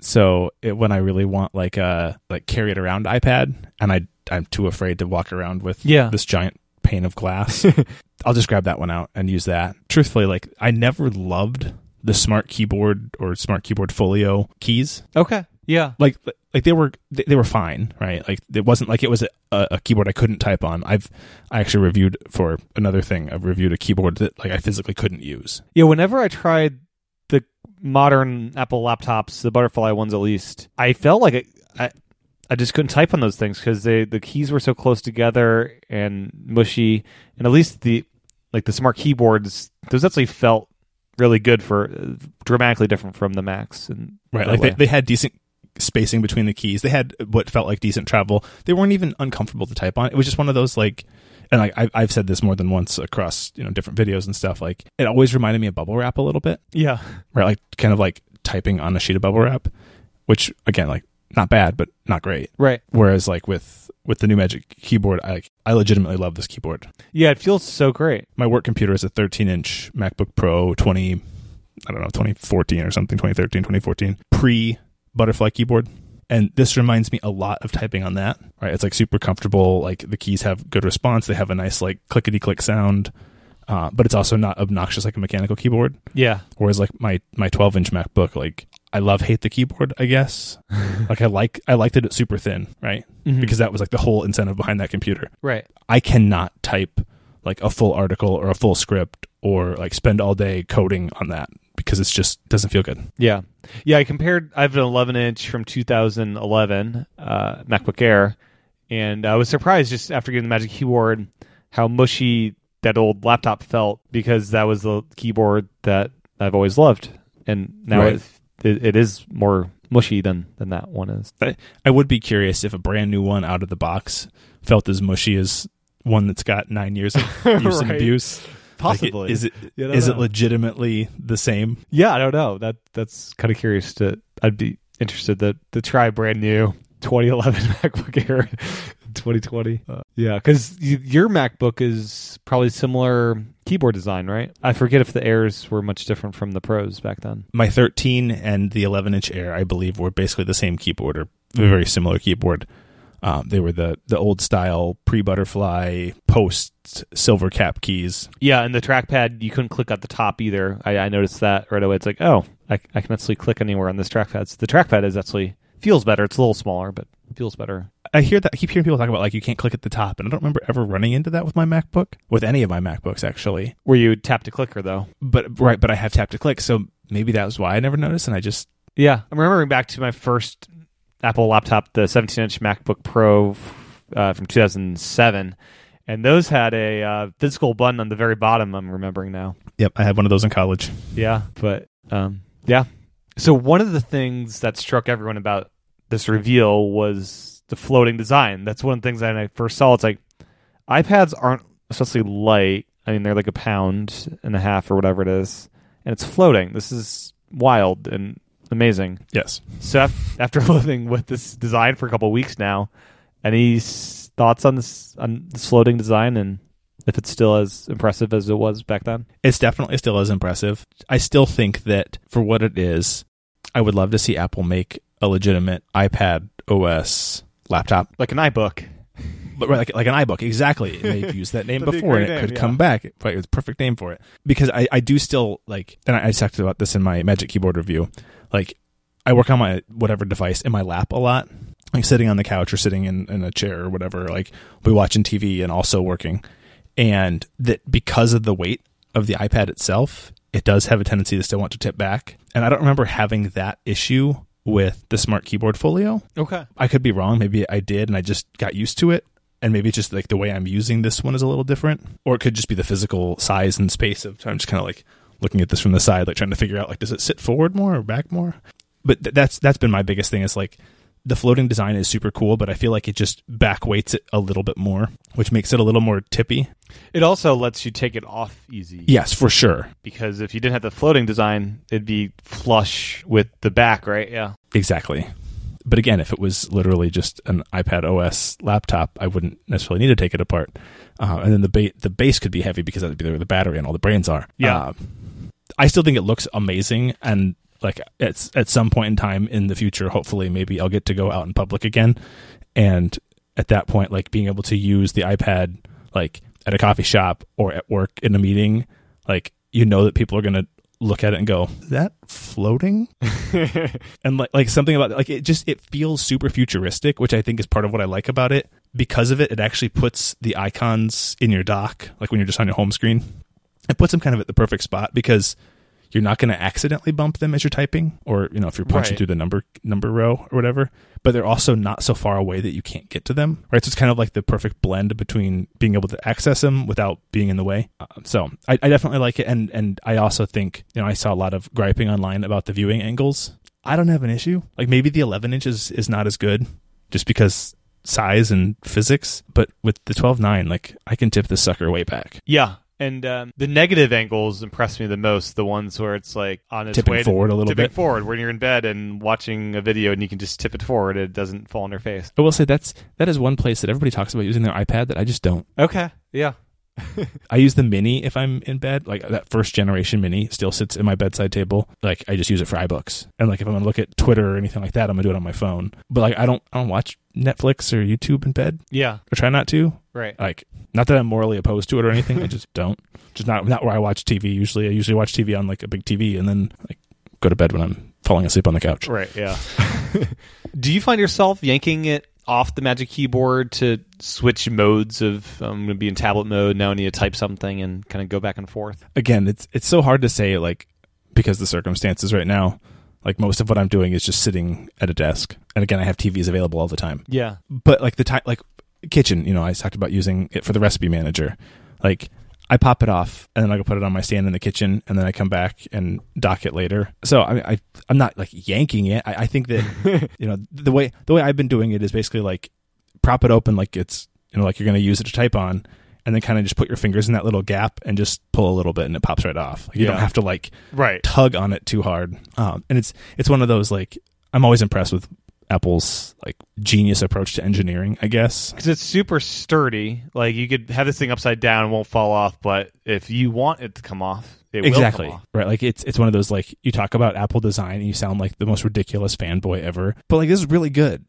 So it, when I really want like a like carry it around iPad, and I I'm too afraid to walk around with Yeah. this giant pane of glass, I'll just grab that one out and use that. Truthfully, like I never loved the smart keyboard or smart keyboard folio keys. Okay. Yeah. Like like they were they, they were fine, right? Like it wasn't like it was a, a keyboard I couldn't type on. I've I actually reviewed for another thing. I've reviewed a keyboard that like I physically couldn't use. Yeah, whenever I tried the modern Apple laptops, the butterfly ones at least, I felt like I, I, I just couldn't type on those things because they the keys were so close together and mushy, and at least the like the smart keyboards, those actually felt really good for dramatically different from the Macs and Right. Like they, they had decent spacing between the keys. They had what felt like decent travel. They weren't even uncomfortable to type on. It was just one of those like and like I, I've said this more than once across you know different videos and stuff. Like it always reminded me of bubble wrap a little bit, yeah, right? Like kind of like typing on a sheet of bubble wrap, which again, like not bad, but not great. right. Whereas like with with the new Magic keyboard, I I legitimately love this keyboard. Yeah, it feels so great. My work computer is a 13 inch MacBook Pro 20, I don't know, 2014 or something, 2013, 2014, pre butterfly keyboard. And this reminds me a lot of typing on that, right? It's like super comfortable. Like the keys have good response. They have a nice like clickety click sound, uh, but it's also not obnoxious like a mechanical keyboard. Yeah, Whereas like my my 12 inch MacBook, like I love hate the keyboard. I guess like I like I liked it super thin, right? Mhm. Because that was like the whole incentive behind that computer. right. I cannot type like a full article or a full script or like spend all day coding on that because it's just doesn't feel good. Yeah, yeah. I compared. I have an 11 inch from 2011 uh, MacBook Air, and I was surprised just after getting the Magic Keyboard how mushy that old laptop felt because that was the keyboard that I've always loved, and now Right. it, it, is more mushy than than that one is. I would be curious if a brand new one out of the box felt as mushy as one that's got nine years of use and Right. Abuse. Like, Possibly. is it is it legitimately the same? Yeah, I don't know. That that's kind of curious to. I'd be interested to to try brand new 2011 MacBook Air 2020. Uh, yeah, because your MacBook is probably similar keyboard design, right? I forget if the Airs were much different from the Pros back then. My 13 and the 11 inch Air, I believe, were basically the same keyboard or a very similar keyboard. Um, they were the the old style pre butterfly post silver cap keys. Yeah, and the trackpad you couldn't click at the top either. I, I noticed that right away. It's like, oh, I, I can actually click anywhere on this trackpad. So the trackpad is actually feels better. It's a little smaller, but feels better. I hear that I keep hearing people talk about like you can't click at the top, and I don't remember ever running into that with my MacBook, with any of my MacBooks actually. Where you tap to clicker though. But right, but I have tap to click, so maybe that was why I never noticed, and I just Yeah, I'm remembering back to my first Apple laptop, the 17-inch MacBook Pro uh, from 2007, and those had a uh, physical button on the very bottom. I'm remembering now. yep, I had one of those in college. Yeah, but um, yeah. So one of the things that struck everyone about this reveal was the floating design. That's one of the things that I first saw. It's like iPads aren't especially light. I mean, they're like a pound and a half or whatever it is, and it's floating. This is wild and amazing. Yes, So after living with this design for a couple of weeks now, any thoughts on this on this floating design and if it's still as impressive as it was back then? it's definitely still as impressive. I still think that for what it is, I would love to see Apple make a legitimate iPad OS laptop. Like an iBook. But right, like like an iBook, exactly. It may have used that name before, and it name, could yeah. come back. Right, it's a perfect name for it because I I do still like, and I, I talked about this in my Magic Keyboard review. Like, I work on my whatever device in my lap a lot, like sitting on the couch or sitting in, in a chair or whatever. Like, we watching TV and also working, and that because of the weight of the iPad itself, it does have a tendency to still want to tip back. And I don't remember having that issue with the Smart Keyboard Folio. Okay. I could be wrong. Maybe I did, and I just got used to it. And maybe it's just like the way I'm using this one is a little different, or it could just be the physical size and space of. I'm just kind of like looking at this from the side, like trying to figure out like does it sit forward more or back more. But th- that's that's been my biggest thing. Is like the floating design is super cool, but I feel like it just back weights it a little bit more, which makes it a little more tippy. It also lets you take it off easy. Yes, for sure. Because if you didn't have the floating design, it'd be flush with the back, right? Yeah. Exactly. But again, if it was literally just an iPad OS laptop, I wouldn't necessarily need to take it apart. Uh, and then the ba- the base could be heavy because that would be where the battery and all the brains are. Yeah. Uh, I still think it looks amazing, and like at at some point in time in the future, hopefully, maybe I'll get to go out in public again, and at that point, like being able to use the iPad like at a coffee shop or at work in a meeting, like you know that people are gonna look at it and go, "That floating?" and like like something about like it just it feels super futuristic, which I think is part of what I like about it. Because of it, it actually puts the icons in your dock, like when you're just on your home screen. It puts them kind of at the perfect spot because you're not going to accidentally bump them as you're typing, or you know if you're punching Right. through the number number row or whatever. But they're also not so far away that you can't get to them, right? So it's kind of like the perfect blend between being able to access them without being in the way. Uh, so I, I definitely like it, and and I also think you know I saw a lot of griping online about the viewing angles. I don't have an issue. Like maybe the 11 inches is not as good, just because size and physics. But with the 12.9, like I can tip this sucker way back. Yeah. And um, the negative angles impress me the most. The ones where it's like on its Tipping way to- forward a little tipping bit. forward when you're in bed and watching a video and you can just tip it forward. It doesn't fall on your face. I will say that's that is one place that everybody talks about using their iPad that I just don't. Okay. Yeah. I use the mini if I'm in bed. Like that first generation mini still sits in my bedside table. Like I just use it for iBooks. And like if I'm gonna look at Twitter or anything like that, I'm gonna do it on my phone. But like I don't I don't watch Netflix or YouTube in bed. Yeah. Or try not to. Right. Like not that I'm morally opposed to it or anything. I just don't. Just not not where I watch TV usually. I usually watch TV on like a big TV and then like go to bed when I'm falling asleep on the couch. Right. Yeah. Do you find yourself yanking it off the Magic Keyboard to switch modes of um, I'm going to be in tablet mode now? I need to type something and kind of go back and forth. again, it's it's so hard to say like because the circumstances right now. Like most of what I'm doing is just sitting at a desk, and again, I have TVs available all the time. Yeah. But like the time, like kitchen, you know, I talked about using it for the recipe manager. Like I pop it off, and then I go put it on my stand in the kitchen, and then I come back and dock it later. So I, I I'm not like yanking it. I, I think that you know the way the way I've been doing it is basically like prop it open like it's you know like you're going to use it to type on and then kind of just put your fingers in that little gap and just pull a little bit and it pops right off like you don't have to like Right. tug on it too hard um, and it's it's one of those like i'm always impressed with apple's like genius approach to engineering i guess. Because it's super sturdy. Like you could have this thing upside down and won't fall off, but if you want it to come off, it exactly. off. right like it's it's one of those like you talk about apple design and you sound like the most ridiculous fanboy ever. But like this is really good.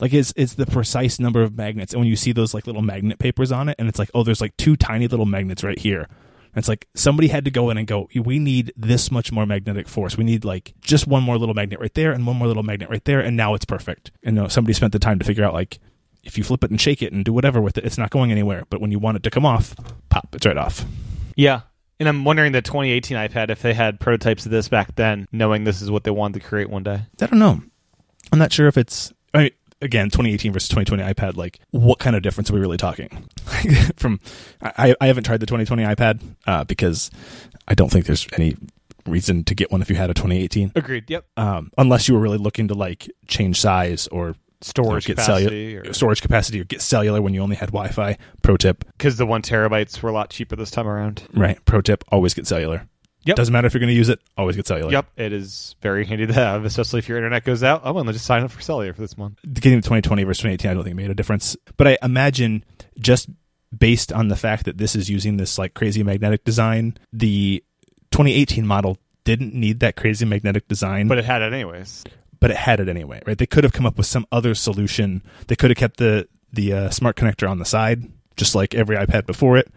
Like it's it's the precise number of magnets and when you see those like little magnet papers on it and it's like oh there's like two tiny little magnets right here and it's like somebody had to go in and go we need this much more magnetic force we need like just one more little magnet right there and one more little magnet right there and now it's perfect and you know somebody spent the time to figure out like if you flip it and shake it and do whatever with it it's not going anywhere but when you want it to come off pop it's right off Yeah. And I'm wondering the 2018 iPad if they had prototypes of this back then, knowing this is what they wanted to create one day. I don't know. I'm not sure if it's. Again, 2018 versus 2020 iPad. Like, what kind of difference are we really talking? From, I, I haven't tried the 2020 iPad uh, because I don't think there's any reason to get one if you had a 2018, Agreed. Yep. um, unless you were really looking to like change size or Storage get capacity, cellular storage capacity or get cellular when you only had Wi-Fi. Pro tip, because the one terabytes were a lot cheaper this time around. right? Pro tip: always get cellular. Yep. Doesn't matter if you're going to use it. Always get cellular. Yep, it is very handy to have, especially if your internet goes out. Oh, well, just sign up for cellular for this month. getting to 2020 versus 2018, I don't think made a difference. But I imagine just based on the fact that this is using this like crazy magnetic design, the 2018 model didn't need that crazy magnetic design, But it had it anyways. but it had it anyway, right? They could have come up with some other solution. They could have kept the the uh, smart connector on the side, just like every iPad before it,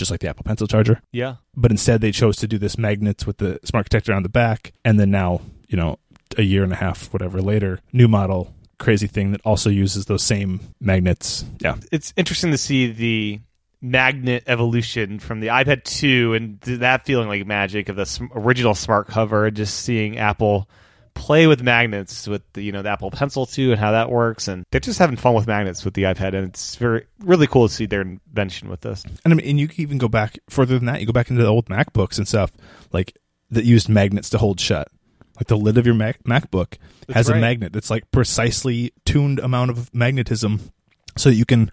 just like the Apple Pencil charger. Yeah. But instead, they chose to do this magnets with the smart connector on the back, and then now, you know, a year and a half, whatever later, new model, crazy thing that also uses those same magnets. Yeah, It's interesting to see the magnet evolution from the iPad 2 and that feeling like magic of the original smart cover, just seeing Apple play with magnets with the you know the Apple Pencil too, and how that works and they're just having fun with magnets with the iPad and it's very really cool to see their invention with this. and I mean, and you can even go back further than that. You go back into the old MacBooks and stuff like that used magnets to hold shut. Like the lid of your Mac- MacBook has right. a magnet that's like precisely tuned amount of magnetism, so that you can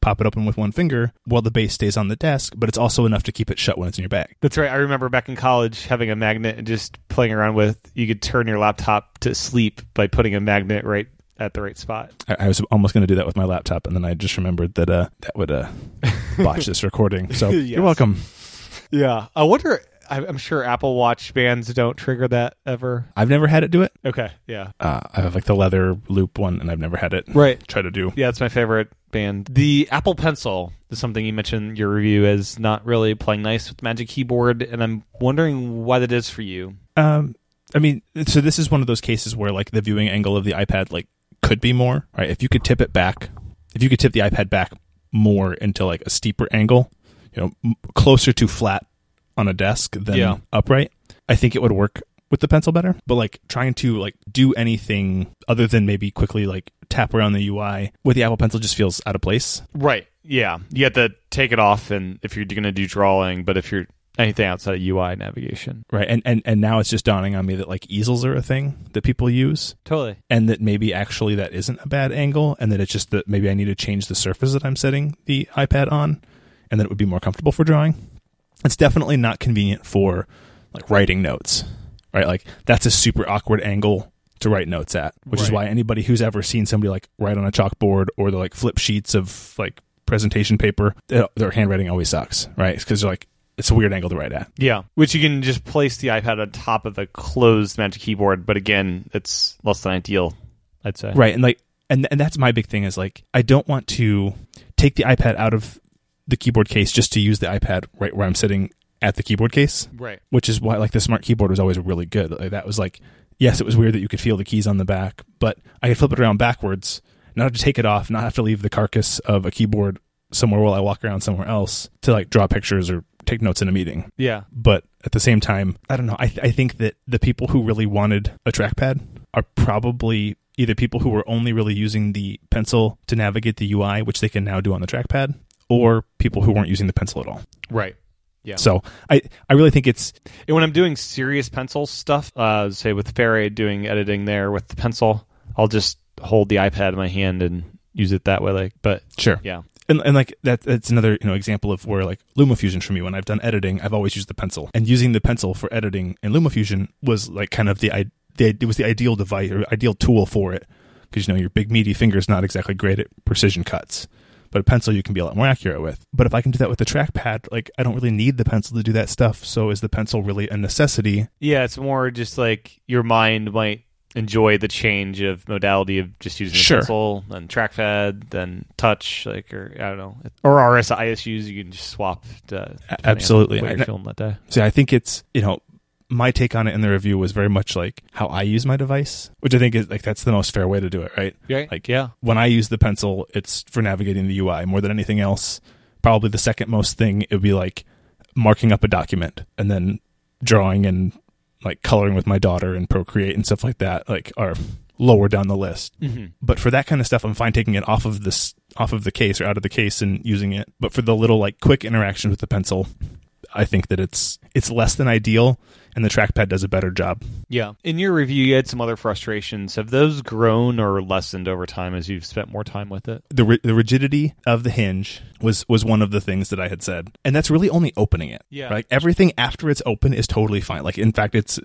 pop it open with one finger while the base stays on the desk, but it's also enough to keep it shut when it's in your bag. That's right. I remember back in college having a magnet and just playing around with you could turn your laptop to sleep by putting a magnet right at the right spot. I, I was almost going to do that with my laptop, and then I just remembered that uh, that would uh, botch this recording. So Yes. you're welcome. Yeah. I wonder I'm sure Apple Watch bands don't trigger that ever. I've never had it do it. Okay. Yeah. Uh, I have like the leather loop one, and I've never had it Right. try to do. Yeah, it's my favorite band. The Apple Pencil is something you mentioned in your review as not really playing nice with Magic Keyboard, and I'm wondering why that is for you. Um, I mean, so this is one of those cases where like the viewing angle of the iPad like could be more right. If you could tip it back, if you could tip the iPad back more into like a steeper angle, you know, m- closer to flat on a desk than Yeah. upright, I think it would work with the pencil better. But like trying to like do anything other than maybe quickly like tap around the UI with the Apple Pencil just feels out of place. Right. Yeah. You have to take it off, and if you're going to do drawing, but if you're anything outside of UI navigation, Right. And, and and now it's just dawning on me that like easels are a thing that people use. totally. and that maybe actually that isn't a bad angle and that it's just that maybe I need to change the surface that I'm setting the iPad on and that it would be more comfortable for drawing. It's definitely not convenient for like writing notes. Right? Like that's a super awkward angle to write notes at, which is why anybody who's ever seen somebody like write on a chalkboard or the like flip sheets of like presentation paper, their their handwriting always sucks, right? Because they're like it's a weird angle to write at. Yeah, which you can just place the iPad on top of a closed Magic Keyboard, but again, it's less than ideal. I'd say. right and like and and that's my big thing is like i don't want to take the ipad out of the keyboard case just to use the ipad right where i'm sitting at the keyboard case Right. which is why like the smart keyboard was always really good like, that was like yes it was weird that you could feel the keys on the back but i could flip it around backwards not have to take it off not have to leave the carcass of a keyboard somewhere while i walk around somewhere else to like draw pictures or take notes in a meeting Yeah. but at the same time, I don't know. I, th- I think that the people who really wanted a trackpad are probably either people who were only really using the pencil to navigate the UI, which they can now do on the trackpad, or people who weren't using the pencil at all. Right. Yeah. So I, I really think it's And when I'm doing serious pencil stuff, uh, say with Ferrite doing editing there with the pencil, I'll just hold the iPad in my hand and use it that way. Like, but sure, yeah, and, and like that that's another you know example of where like LumaFusion for me when I've done editing, I've always used the pencil, and using the pencil for editing in LumaFusion was like kind of the I the, it was the ideal device or ideal tool for it because you know your big meaty finger's not exactly great at precision cuts. But a pencil you can be a lot more accurate with. But if I can do that with the trackpad, like I don't really need the pencil to do that stuff. So is the pencil really a necessity? yeah, it's more just like your mind might enjoy the change of modality of just using the Sure. pencil and trackpad, then touch, like, or I don't know, or RS ISUs, you can just swap. To, absolutely. I- feeling that day. So I think it's you know my take on it in the review was very much like how I use my device, which I think is like that's the most fair way to do it, right? Right. Like yeah, when I use the pencil, it's for navigating the UI more than anything else. Probably the second most thing it would be like marking up a document and then drawing and like coloring with my daughter and Procreate and stuff like that. Like are lower down the list. mm-hmm. But for that kind of stuff, I'm fine taking it off of this off of the case or out of the case and using it. But for the little like quick interaction with the pencil, I think that it's it's less than ideal, and the trackpad does a better job. Yeah. In your review, you had some other frustrations. Have those grown or lessened over time as you've spent more time with it? the ri- the rigidity of the hinge was was one of the things that I had said, and that's really only opening it. Yeah. like everything after it's open is totally fine. Like in fact, it's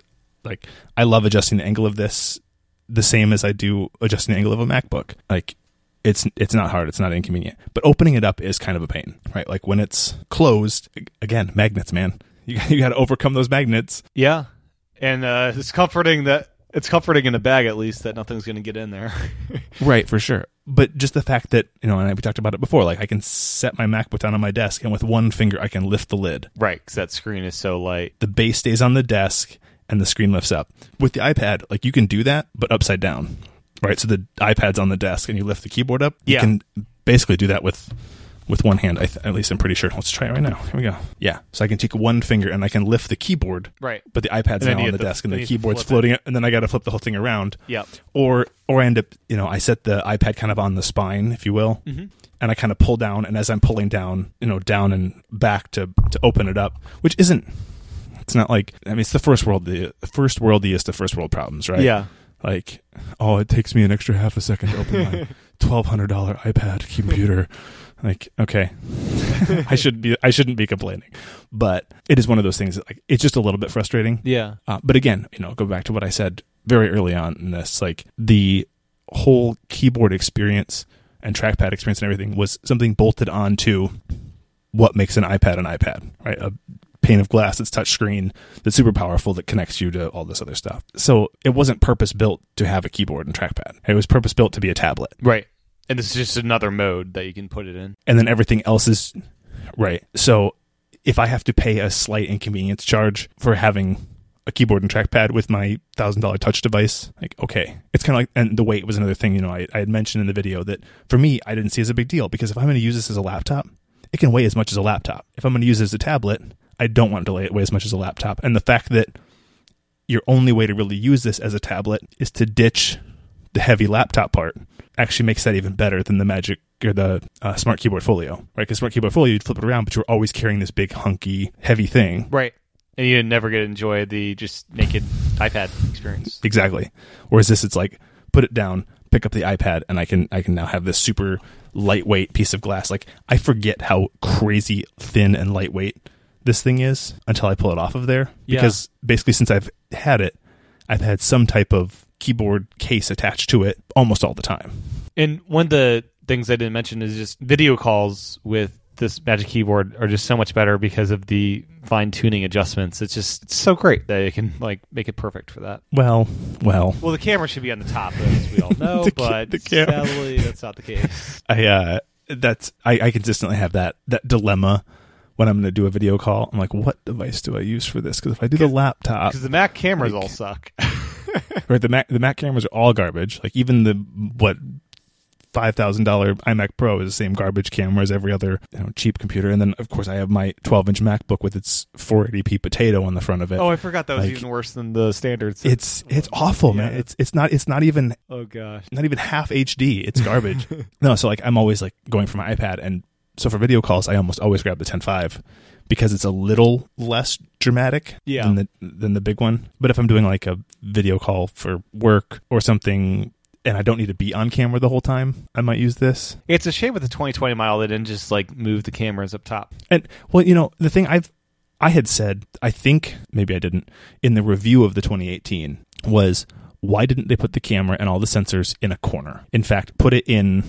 like I love adjusting the angle of this the same as I do adjusting the angle of a MacBook. Like it's it's not hard, it's not inconvenient, but opening it up is kind of a pain, right? Like when it's closed, again, magnets, man. You you got to overcome those magnets. Yeah. And uh, it's comforting that It's comforting in a bag at least that nothing's going to get in there. right, for sure. But just the fact that you know, and we talked about it before. Like I can set my MacBook down on my desk, and with one finger I can lift the lid. right, because that screen is so light. The base stays on the desk, and the screen lifts up. With the iPad, like you can do that, but upside down. Right, so the iPad's on the desk, and you lift the keyboard up. You Yeah. can basically do that with with one hand. I th- at least I'm pretty sure. Let's try it right now. Here we go. Yeah, so I can take one finger and I can lift the keyboard. Right. But the iPad's now on the to- desk, and the you keyboard's flip it. floating, and then I got to flip the whole thing around Yep. or or I end up you know I set the iPad kind of on the spine, if you will, Mm-hmm. and I kind of pull down, and as I'm pulling down, you know, down and back to to open it up, which isn't. It's not like I mean it's the first world the first worldiest of first world problems, right? Yeah. Like, oh, it takes me an extra half a second to open my twelve hundred dollar iPad computer. Like, okay, I should be I shouldn't be complaining, but it is one of those things that like it's just a little bit frustrating. Yeah. Uh, but again, you know, go back to what I said very early on in this. Like the whole keyboard experience and trackpad experience and everything was something bolted onto what makes an iPad an iPad, right? A pane of glass that's touchscreen that's super powerful that connects you to all this other stuff. So it wasn't purpose built to have a keyboard and trackpad. It was purpose built to be a tablet. Right. And this is just another mode that you can put it in. and then everything else is right. So if I have to pay a slight inconvenience charge for having a keyboard and trackpad with my thousand dollar touch device, like okay, it's kind of like and the weight was another thing. You know, I, I had mentioned in the video that for me, I didn't see as a big deal because if I'm going to use this as a laptop, it can weigh as much as a laptop. If I'm going to use it as a tablet, I don't want to to it weigh as much as a laptop. And the fact that your only way to really use this as a tablet is to ditch the heavy laptop part actually makes that even better than the magic or the uh, smart keyboard folio right because smart keyboard folio you'd flip it around but you're always carrying this big hunky heavy thing Right. And you never get to enjoy the just naked iPad experience. exactly whereas this it's like put it down pick up the ipad and i can i can now have this super lightweight piece of glass like i forget how crazy thin and lightweight this thing is until i pull it off of there Yeah. because basically since i've had it i've had some type of keyboard case attached to it almost all the time And one of the things I didn't mention is just video calls with this Magic Keyboard are just so much better because of the fine tuning adjustments. It's just it's so great that you can like make it perfect for that. well well Well, the camera should be on the top, as we all know, The but the camera. sadly, that's not the case. I uh that's I, I consistently have that that dilemma when I'm going to do a video call. I'm like, what device do I use for this? Because if I do the laptop, Because the Mac cameras like- all suck. right, the Mac the Mac cameras are all garbage. Like even the what five thousand dollar iMac Pro is the same garbage camera as every other you know, cheap computer. And then of course I have my 12 inch MacBook with its 480p potato on the front of it. oh, I forgot that was Like, even worse than the standards. it's it's awful, man. It's it's not it's not even oh gosh. not even half HD. It's garbage. no, so like I'm always like going for my iPad, and so for video calls, I almost always grab the 10.5 because it's a little less dramatic Yeah. than the than the big one. But if I'm doing like a video call for work or something. And I don't need to be on camera the whole time. I might use this. It's a shame with the 2020 model they didn't just like move the cameras up top. And well, you know, the thing I've I had said, I think maybe I didn't in the review of the 2018 was why didn't they put the camera and all the sensors in a corner? In fact, put it in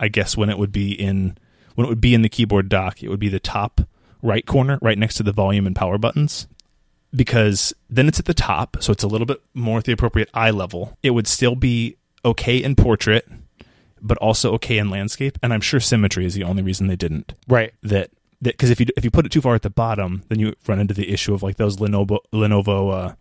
I guess when it would be in when it would be in the keyboard dock, it would be the top right corner right next to the volume and power buttons. Because then it's at the top, so it's a little bit more at the appropriate eye level. It would still be okay in portrait, but also okay in landscape. And I'm sure symmetry is the only reason they didn't Right. that that because if you if you put it too far at the bottom, then you run into the issue of like those Lenovo Lenovo uh,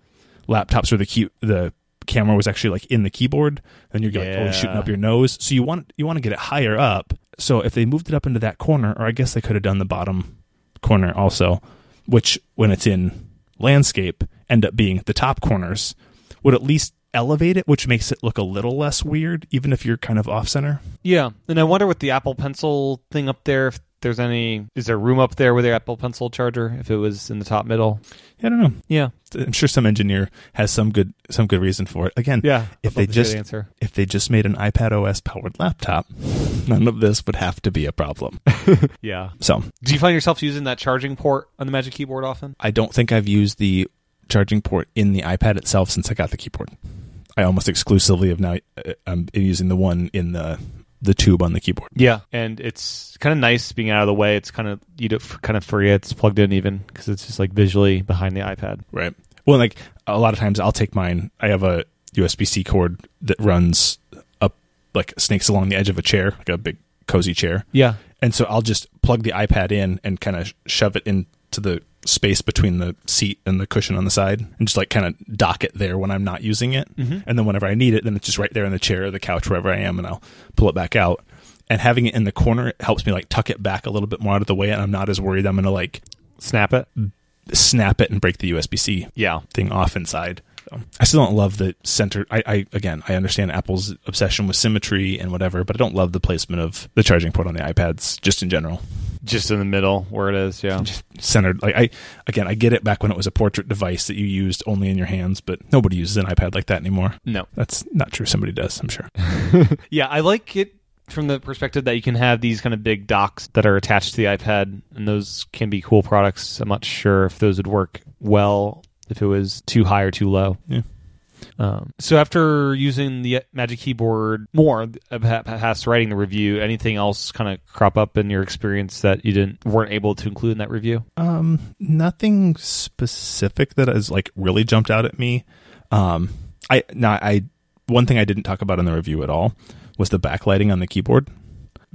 laptops where the key the camera was actually like in the keyboard, and you're like Yeah. always shooting up your nose. So you want you want to get it higher up. So if they moved it up into that corner, or I guess they could have done the bottom corner also, which when it's in landscape end up being the top corners, would at least elevate it, which makes it look a little less weird, even if you're kind of off center. Yeah, and I wonder with the Apple Pencil thing up there, if there's any, is there room up there with the Apple Pencil charger? If it was in the top middle, I don't know. yeah, I'm sure some engineer has some good some good reason for it. Again, yeah. If they just- answer, if they just made an iPad OS powered laptop, none of this would have to be a problem. yeah. So Do you find yourself using that charging port on the Magic Keyboard often? I don't think I've used the charging port in the iPad itself since I got the keyboard. I almost exclusively have now uh, I'm using the one in the the tube on the keyboard. Yeah, and it's kind of nice being out of the way. It's kind of you kind of free. It's plugged in even because it's just like visually behind the iPad. Right. Well, like a lot of times I'll take mine. I have a USB C cord that runs up like snakes along the edge of a chair, like a big cozy chair. Yeah. And so I'll just plug the iPad in and kind of shove it into the space between the seat and the cushion on the side and just like kind of dock it there when I'm not using it. Mm-hmm. And then whenever I need it, then it's just right there in the chair or the couch, wherever I am, and I'll pull it back out. And having it in the corner it helps me like tuck it back a little bit more out of the way, and I'm not as worried I'm going to like Snap it. snap it and break the USB C Yeah. thing off inside. So, I still don't love the center. I, I again, I understand Apple's obsession with symmetry and whatever, but I don't love the placement of the charging port on the iPads just in general. Just in the middle where it is. Yeah. Just centered. Like I again, I get it back when it was a portrait device that you used only in your hands, but nobody uses an iPad like that anymore. No. That's not true. Somebody does, I'm sure. Yeah, I like it from the perspective that you can have these kind of big docks that are attached to the iPad, and those can be cool products. I'm not sure if those would work well if it was too high or too low. Yeah. Um, so after using the Magic Keyboard more, past writing the review, anything else kind of crop up in your experience that you didn't weren't able to include in that review? Um, nothing specific that has like really jumped out at me. Um, I now I one thing I didn't talk about in the review at all was the backlighting on the keyboard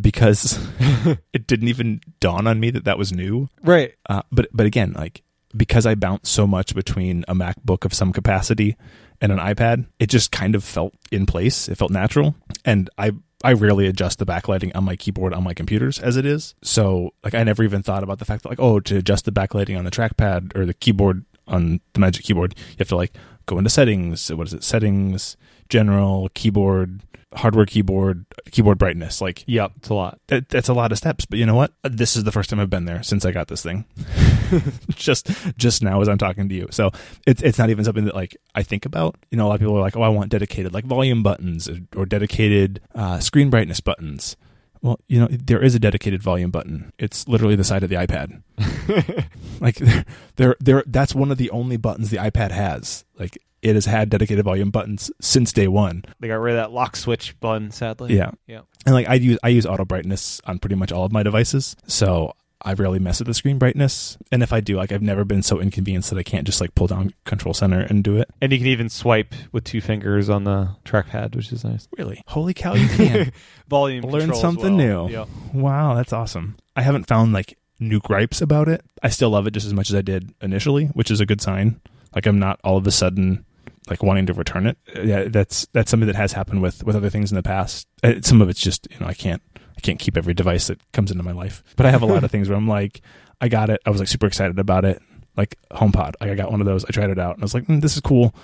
because it didn't even dawn on me that that was new. Right. Uh, but but again, like because I bounce so much between a MacBook of some capacity and an iPad, it just kind of felt in place. It felt natural, and I I rarely adjust the backlighting on my keyboard on my computers as it is. So like I never even thought about the fact that like oh to adjust the backlighting on the trackpad or the keyboard on the Magic Keyboard, you have to like go into settings. What is it? Settings, general, keyboard, hardware keyboard, keyboard brightness. Like Yep, it's a lot. that, that's a lot of steps. But you know what? This is the first time I've been there since I got this thing. just just now as I'm talking to you. So it's it's not even something that like I think about. You know, a lot of people are like, oh, I want dedicated like volume buttons or, or dedicated uh, screen brightness buttons. Well, you know, there is a dedicated volume button. It's literally the side of the iPad. like there, there, there. That's one of the only buttons the iPad has. Like it has had dedicated volume buttons since day one. They got rid of that lock switch button, sadly. Yeah. Yeah. And like I use I use auto brightness on pretty much all of my devices. So I rarely mess with the screen brightness. And if I do, like I've never been so inconvenienced that I can't just like pull down control center and do it. And you can even swipe with two fingers on the trackpad, which is nice. Really? Holy cow, you can. Volume Learn something well. new. Yep. wow, that's awesome. I haven't found like new gripes about it. I still love it just as much as I did initially, which is a good sign. Like I'm not all of a sudden like wanting to return it. Yeah, that's that's something that has happened with with other things in the past. Uh, Some of it's just you know I can't I can't keep every device that comes into my life. But I have a lot of things where I'm like I got it. I was like super excited about it. Like HomePod, like I got one of those. I tried it out and I was like, mm, this is cool.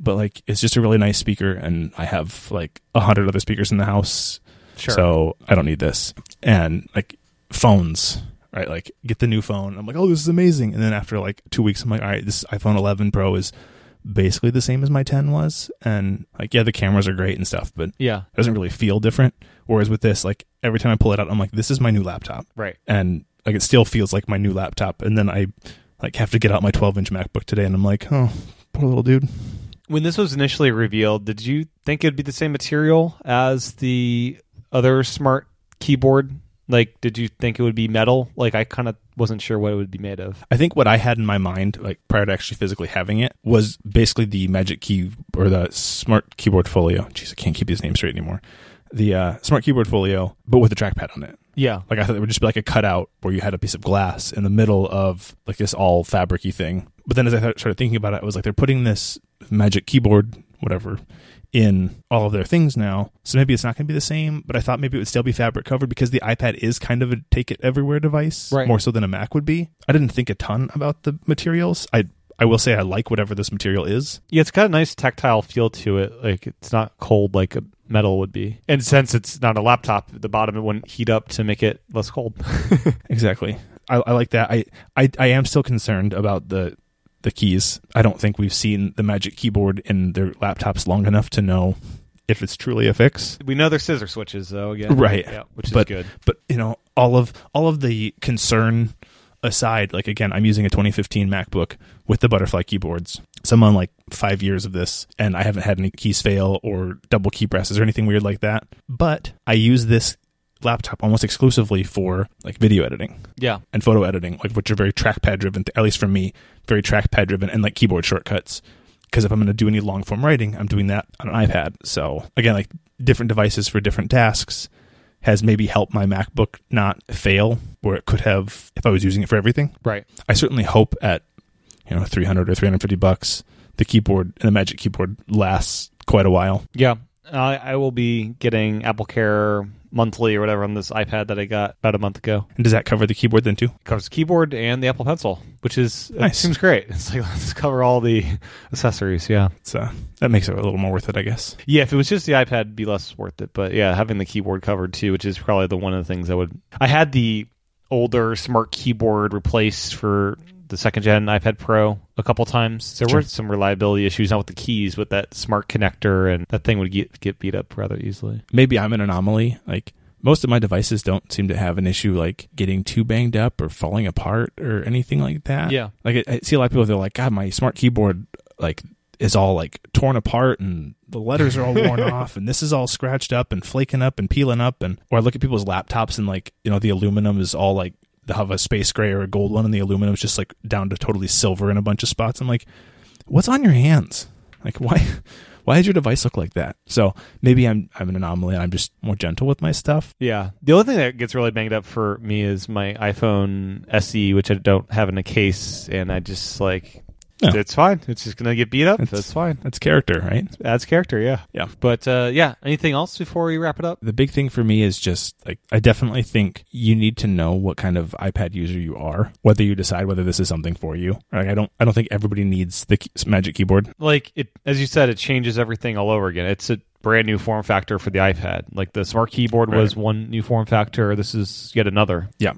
But like it's just a really nice speaker, and I have like a hundred other speakers in the house. Sure. So I don't need this. And like phones, right? Like get the new phone. I'm like, oh, this is amazing. And then after like two weeks, I'm like, all right, this iPhone 11 Pro is basically the same as my 10 was. And like, yeah, the cameras are great and stuff, but yeah. it doesn't really feel different. Whereas with this, like every time I pull it out, I'm like, this is my new laptop. Right. And like it still feels like my new laptop. And then I like have to get out my 12 inch MacBook today, and I'm like, oh, poor little dude. When this was initially revealed, did you think it'd be the same material as the other smart keyboard? Like, did you think it would be metal? Like, I kind of wasn't sure what it would be made of. I think what I had in my mind, like prior to actually physically having it, was basically the Magic Key or the Smart Keyboard Folio. Jeez, I can't keep these names straight anymore. The uh, Smart Keyboard Folio, but with a trackpad on it. Yeah. Like I thought it would just be like a cutout where you had a piece of glass in the middle of like this all fabricy thing. But then as I started thinking about it, I was like, they're putting this Magic Keyboard, whatever, in all of their things now. So maybe it's not going to be the same. But I thought maybe it would still be fabric covered because the iPad is kind of a take it everywhere device, Right. more so than a Mac would be. I didn't think a ton about the materials. I I will say I like whatever this material is. Yeah, it's got a nice tactile feel to it. Like, it's not cold like a metal would be. And since it's not a laptop, the bottom it wouldn't heat up to make it less cold. Exactly. I, I like that. I, I I am still concerned about the the keys. I don't think we've seen the Magic Keyboard in their laptops long enough to know if it's truly a fix. we know they're scissor switches, though, again. Right. Yeah, which But- is good. But you know, all of all of the concern aside, like again, I'm using a 2015 MacBook with the butterfly keyboards. So I'm on like five years of this, and I haven't had any keys fail or double key presses or anything weird like that. But I use this laptop almost exclusively for like video editing Yeah. and photo editing, like which are very trackpad driven. At least for me, very trackpad driven and like keyboard shortcuts. because if I'm going to do any long form writing, I'm doing that on an iPad. So again, like different devices for different tasks has maybe helped my MacBook not fail where it could have if I was using it for everything. Right. I certainly hope at you know 300 or 350 bucks the keyboard and the Magic Keyboard lasts quite a while. Yeah. I, I will be getting Apple Care monthly or whatever on this iPad that I got about a month ago. And does that cover the keyboard then too? It covers the keyboard and the Apple Pencil, which is it Nice. seems great. It's like let's cover all the accessories. Yeah. It's uh, that makes it a little more worth it, I guess. Yeah, if it was just the iPad, it'd be less worth it. But yeah, having the keyboard covered too, which is probably the one of the things I would. I had the older smart keyboard replaced for the second gen iPad Pro a couple times. There Sure. were some reliability issues, not with the keys, but that smart connector, and that thing would get get beat up rather easily. Maybe I'm an anomaly. Like most of my devices don't seem to have an issue like getting too banged up or falling apart or anything like that. Yeah. Like I, I see a lot of people they're like, God, my smart keyboard like is all like torn apart and the letters are all worn off and this is all scratched up and flaking up and peeling up and or I look at people's laptops and like, you know, the aluminum is all like have a space gray or a gold one and the aluminum is just like down to totally silver in a bunch of spots. I'm like, what's on your hands? Like why why does your device look like that? So maybe I'm I'm an anomaly and I'm just more gentle with my stuff. Yeah. The only thing that gets really banged up for me is my iPhone SE, which I don't have in a case, and I just like. Yeah. It's fine. It's just gonna get beat up. It's- That's fine. That's character, right? Adds character, yeah. Yeah. But uh, yeah, anything else before we wrap it up? The big thing for me is just like I definitely think you need to know what kind of iPad user you are, whether you decide whether this is something for you. Like I don't I don't think everybody needs the key- Magic Keyboard. Like it, as you said, it changes everything all over again. It's a brand new form factor for the iPad. Like the smart keyboard was one new form factor. This is yet another. Yeah.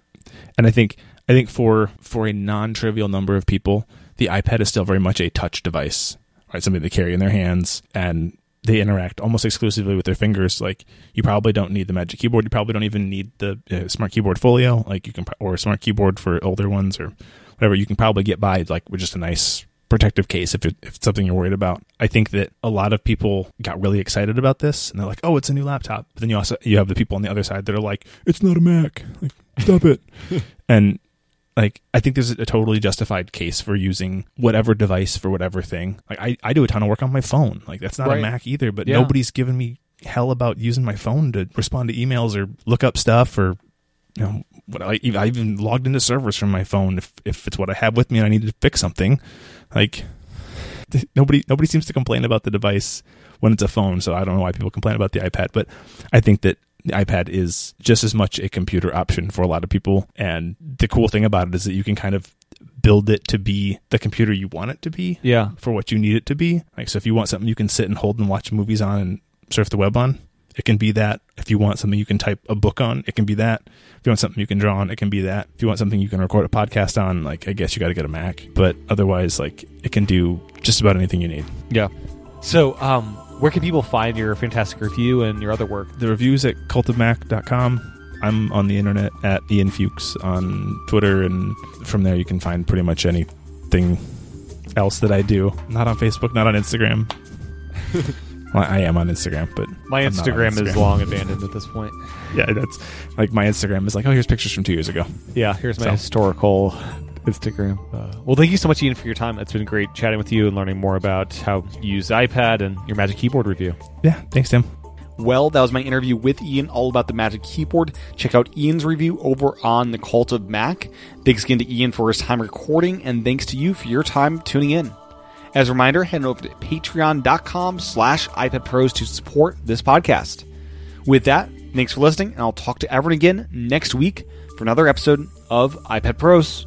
And I think I think for for a non-trivial number of people, the iPad is still very much a touch device, right? Something they carry in their hands and they interact almost exclusively with their fingers. Like you probably don't need the Magic Keyboard. You probably don't even need the uh, Smart Keyboard Folio, like you can, or a Smart Keyboard for older ones or whatever. You can probably get by like with just a nice protective case if, it, if it's something you're worried about. I think that a lot of people got really excited about this and they're like, "Oh, it's a new laptop." But then you also you have the people on the other side that are like, "It's not a Mac." Like, stop it. and like I think there's a totally justified case for using whatever device for whatever thing. Like I, I do a ton of work on my phone. Like that's not Right. a Mac either, but Yeah. nobody's given me hell about using my phone to respond to emails or look up stuff or you know what I, I even logged into servers from my phone if if it's what I have with me and I need to fix something. Like nobody nobody seems to complain about the device when it's a phone, so I don't know why people complain about the iPad, but I think that the iPad is just as much a computer option for a lot of people. And the cool thing about it is that you can kind of build it to be the computer you want it to be Yeah. for what you need it to be. Like, so if you want something you can sit and hold and watch movies on and surf the web on, it can be that. If you want something you can type a book on, it can be that. If you want something you can draw on, it can be that. If you want something you can record a podcast on, like, I guess you got to get a Mac. But otherwise, like, it can do just about anything you need. Yeah. So, um, where can people find your fantastic review and your other work? The reviews at cultofmac.com. I'm on the internet at Ian Fuchs on Twitter, and from there you can find pretty much anything else that I do. Not on Facebook, not on Instagram. well, I am on Instagram, but My on Instagram, is long abandoned at this point. yeah, that's like my Instagram is like, oh, here's pictures from two years ago. Yeah, here's my So- historical Instagram. Uh, well, thank you so much, Ian, for your time. It's been great chatting with you and learning more about how you use iPad and your Magic Keyboard review. Yeah, thanks, Tim. Well, that was my interview with Ian all about the Magic Keyboard. Check out Ian's review over on the Cult of Mac. Thanks again to Ian for his time recording, and thanks to you for your time tuning in. As a reminder, head over to patreon.com slash iPad Pros to support this podcast. With that, thanks for listening, and I'll talk to everyone again next week for another episode of iPad Pros.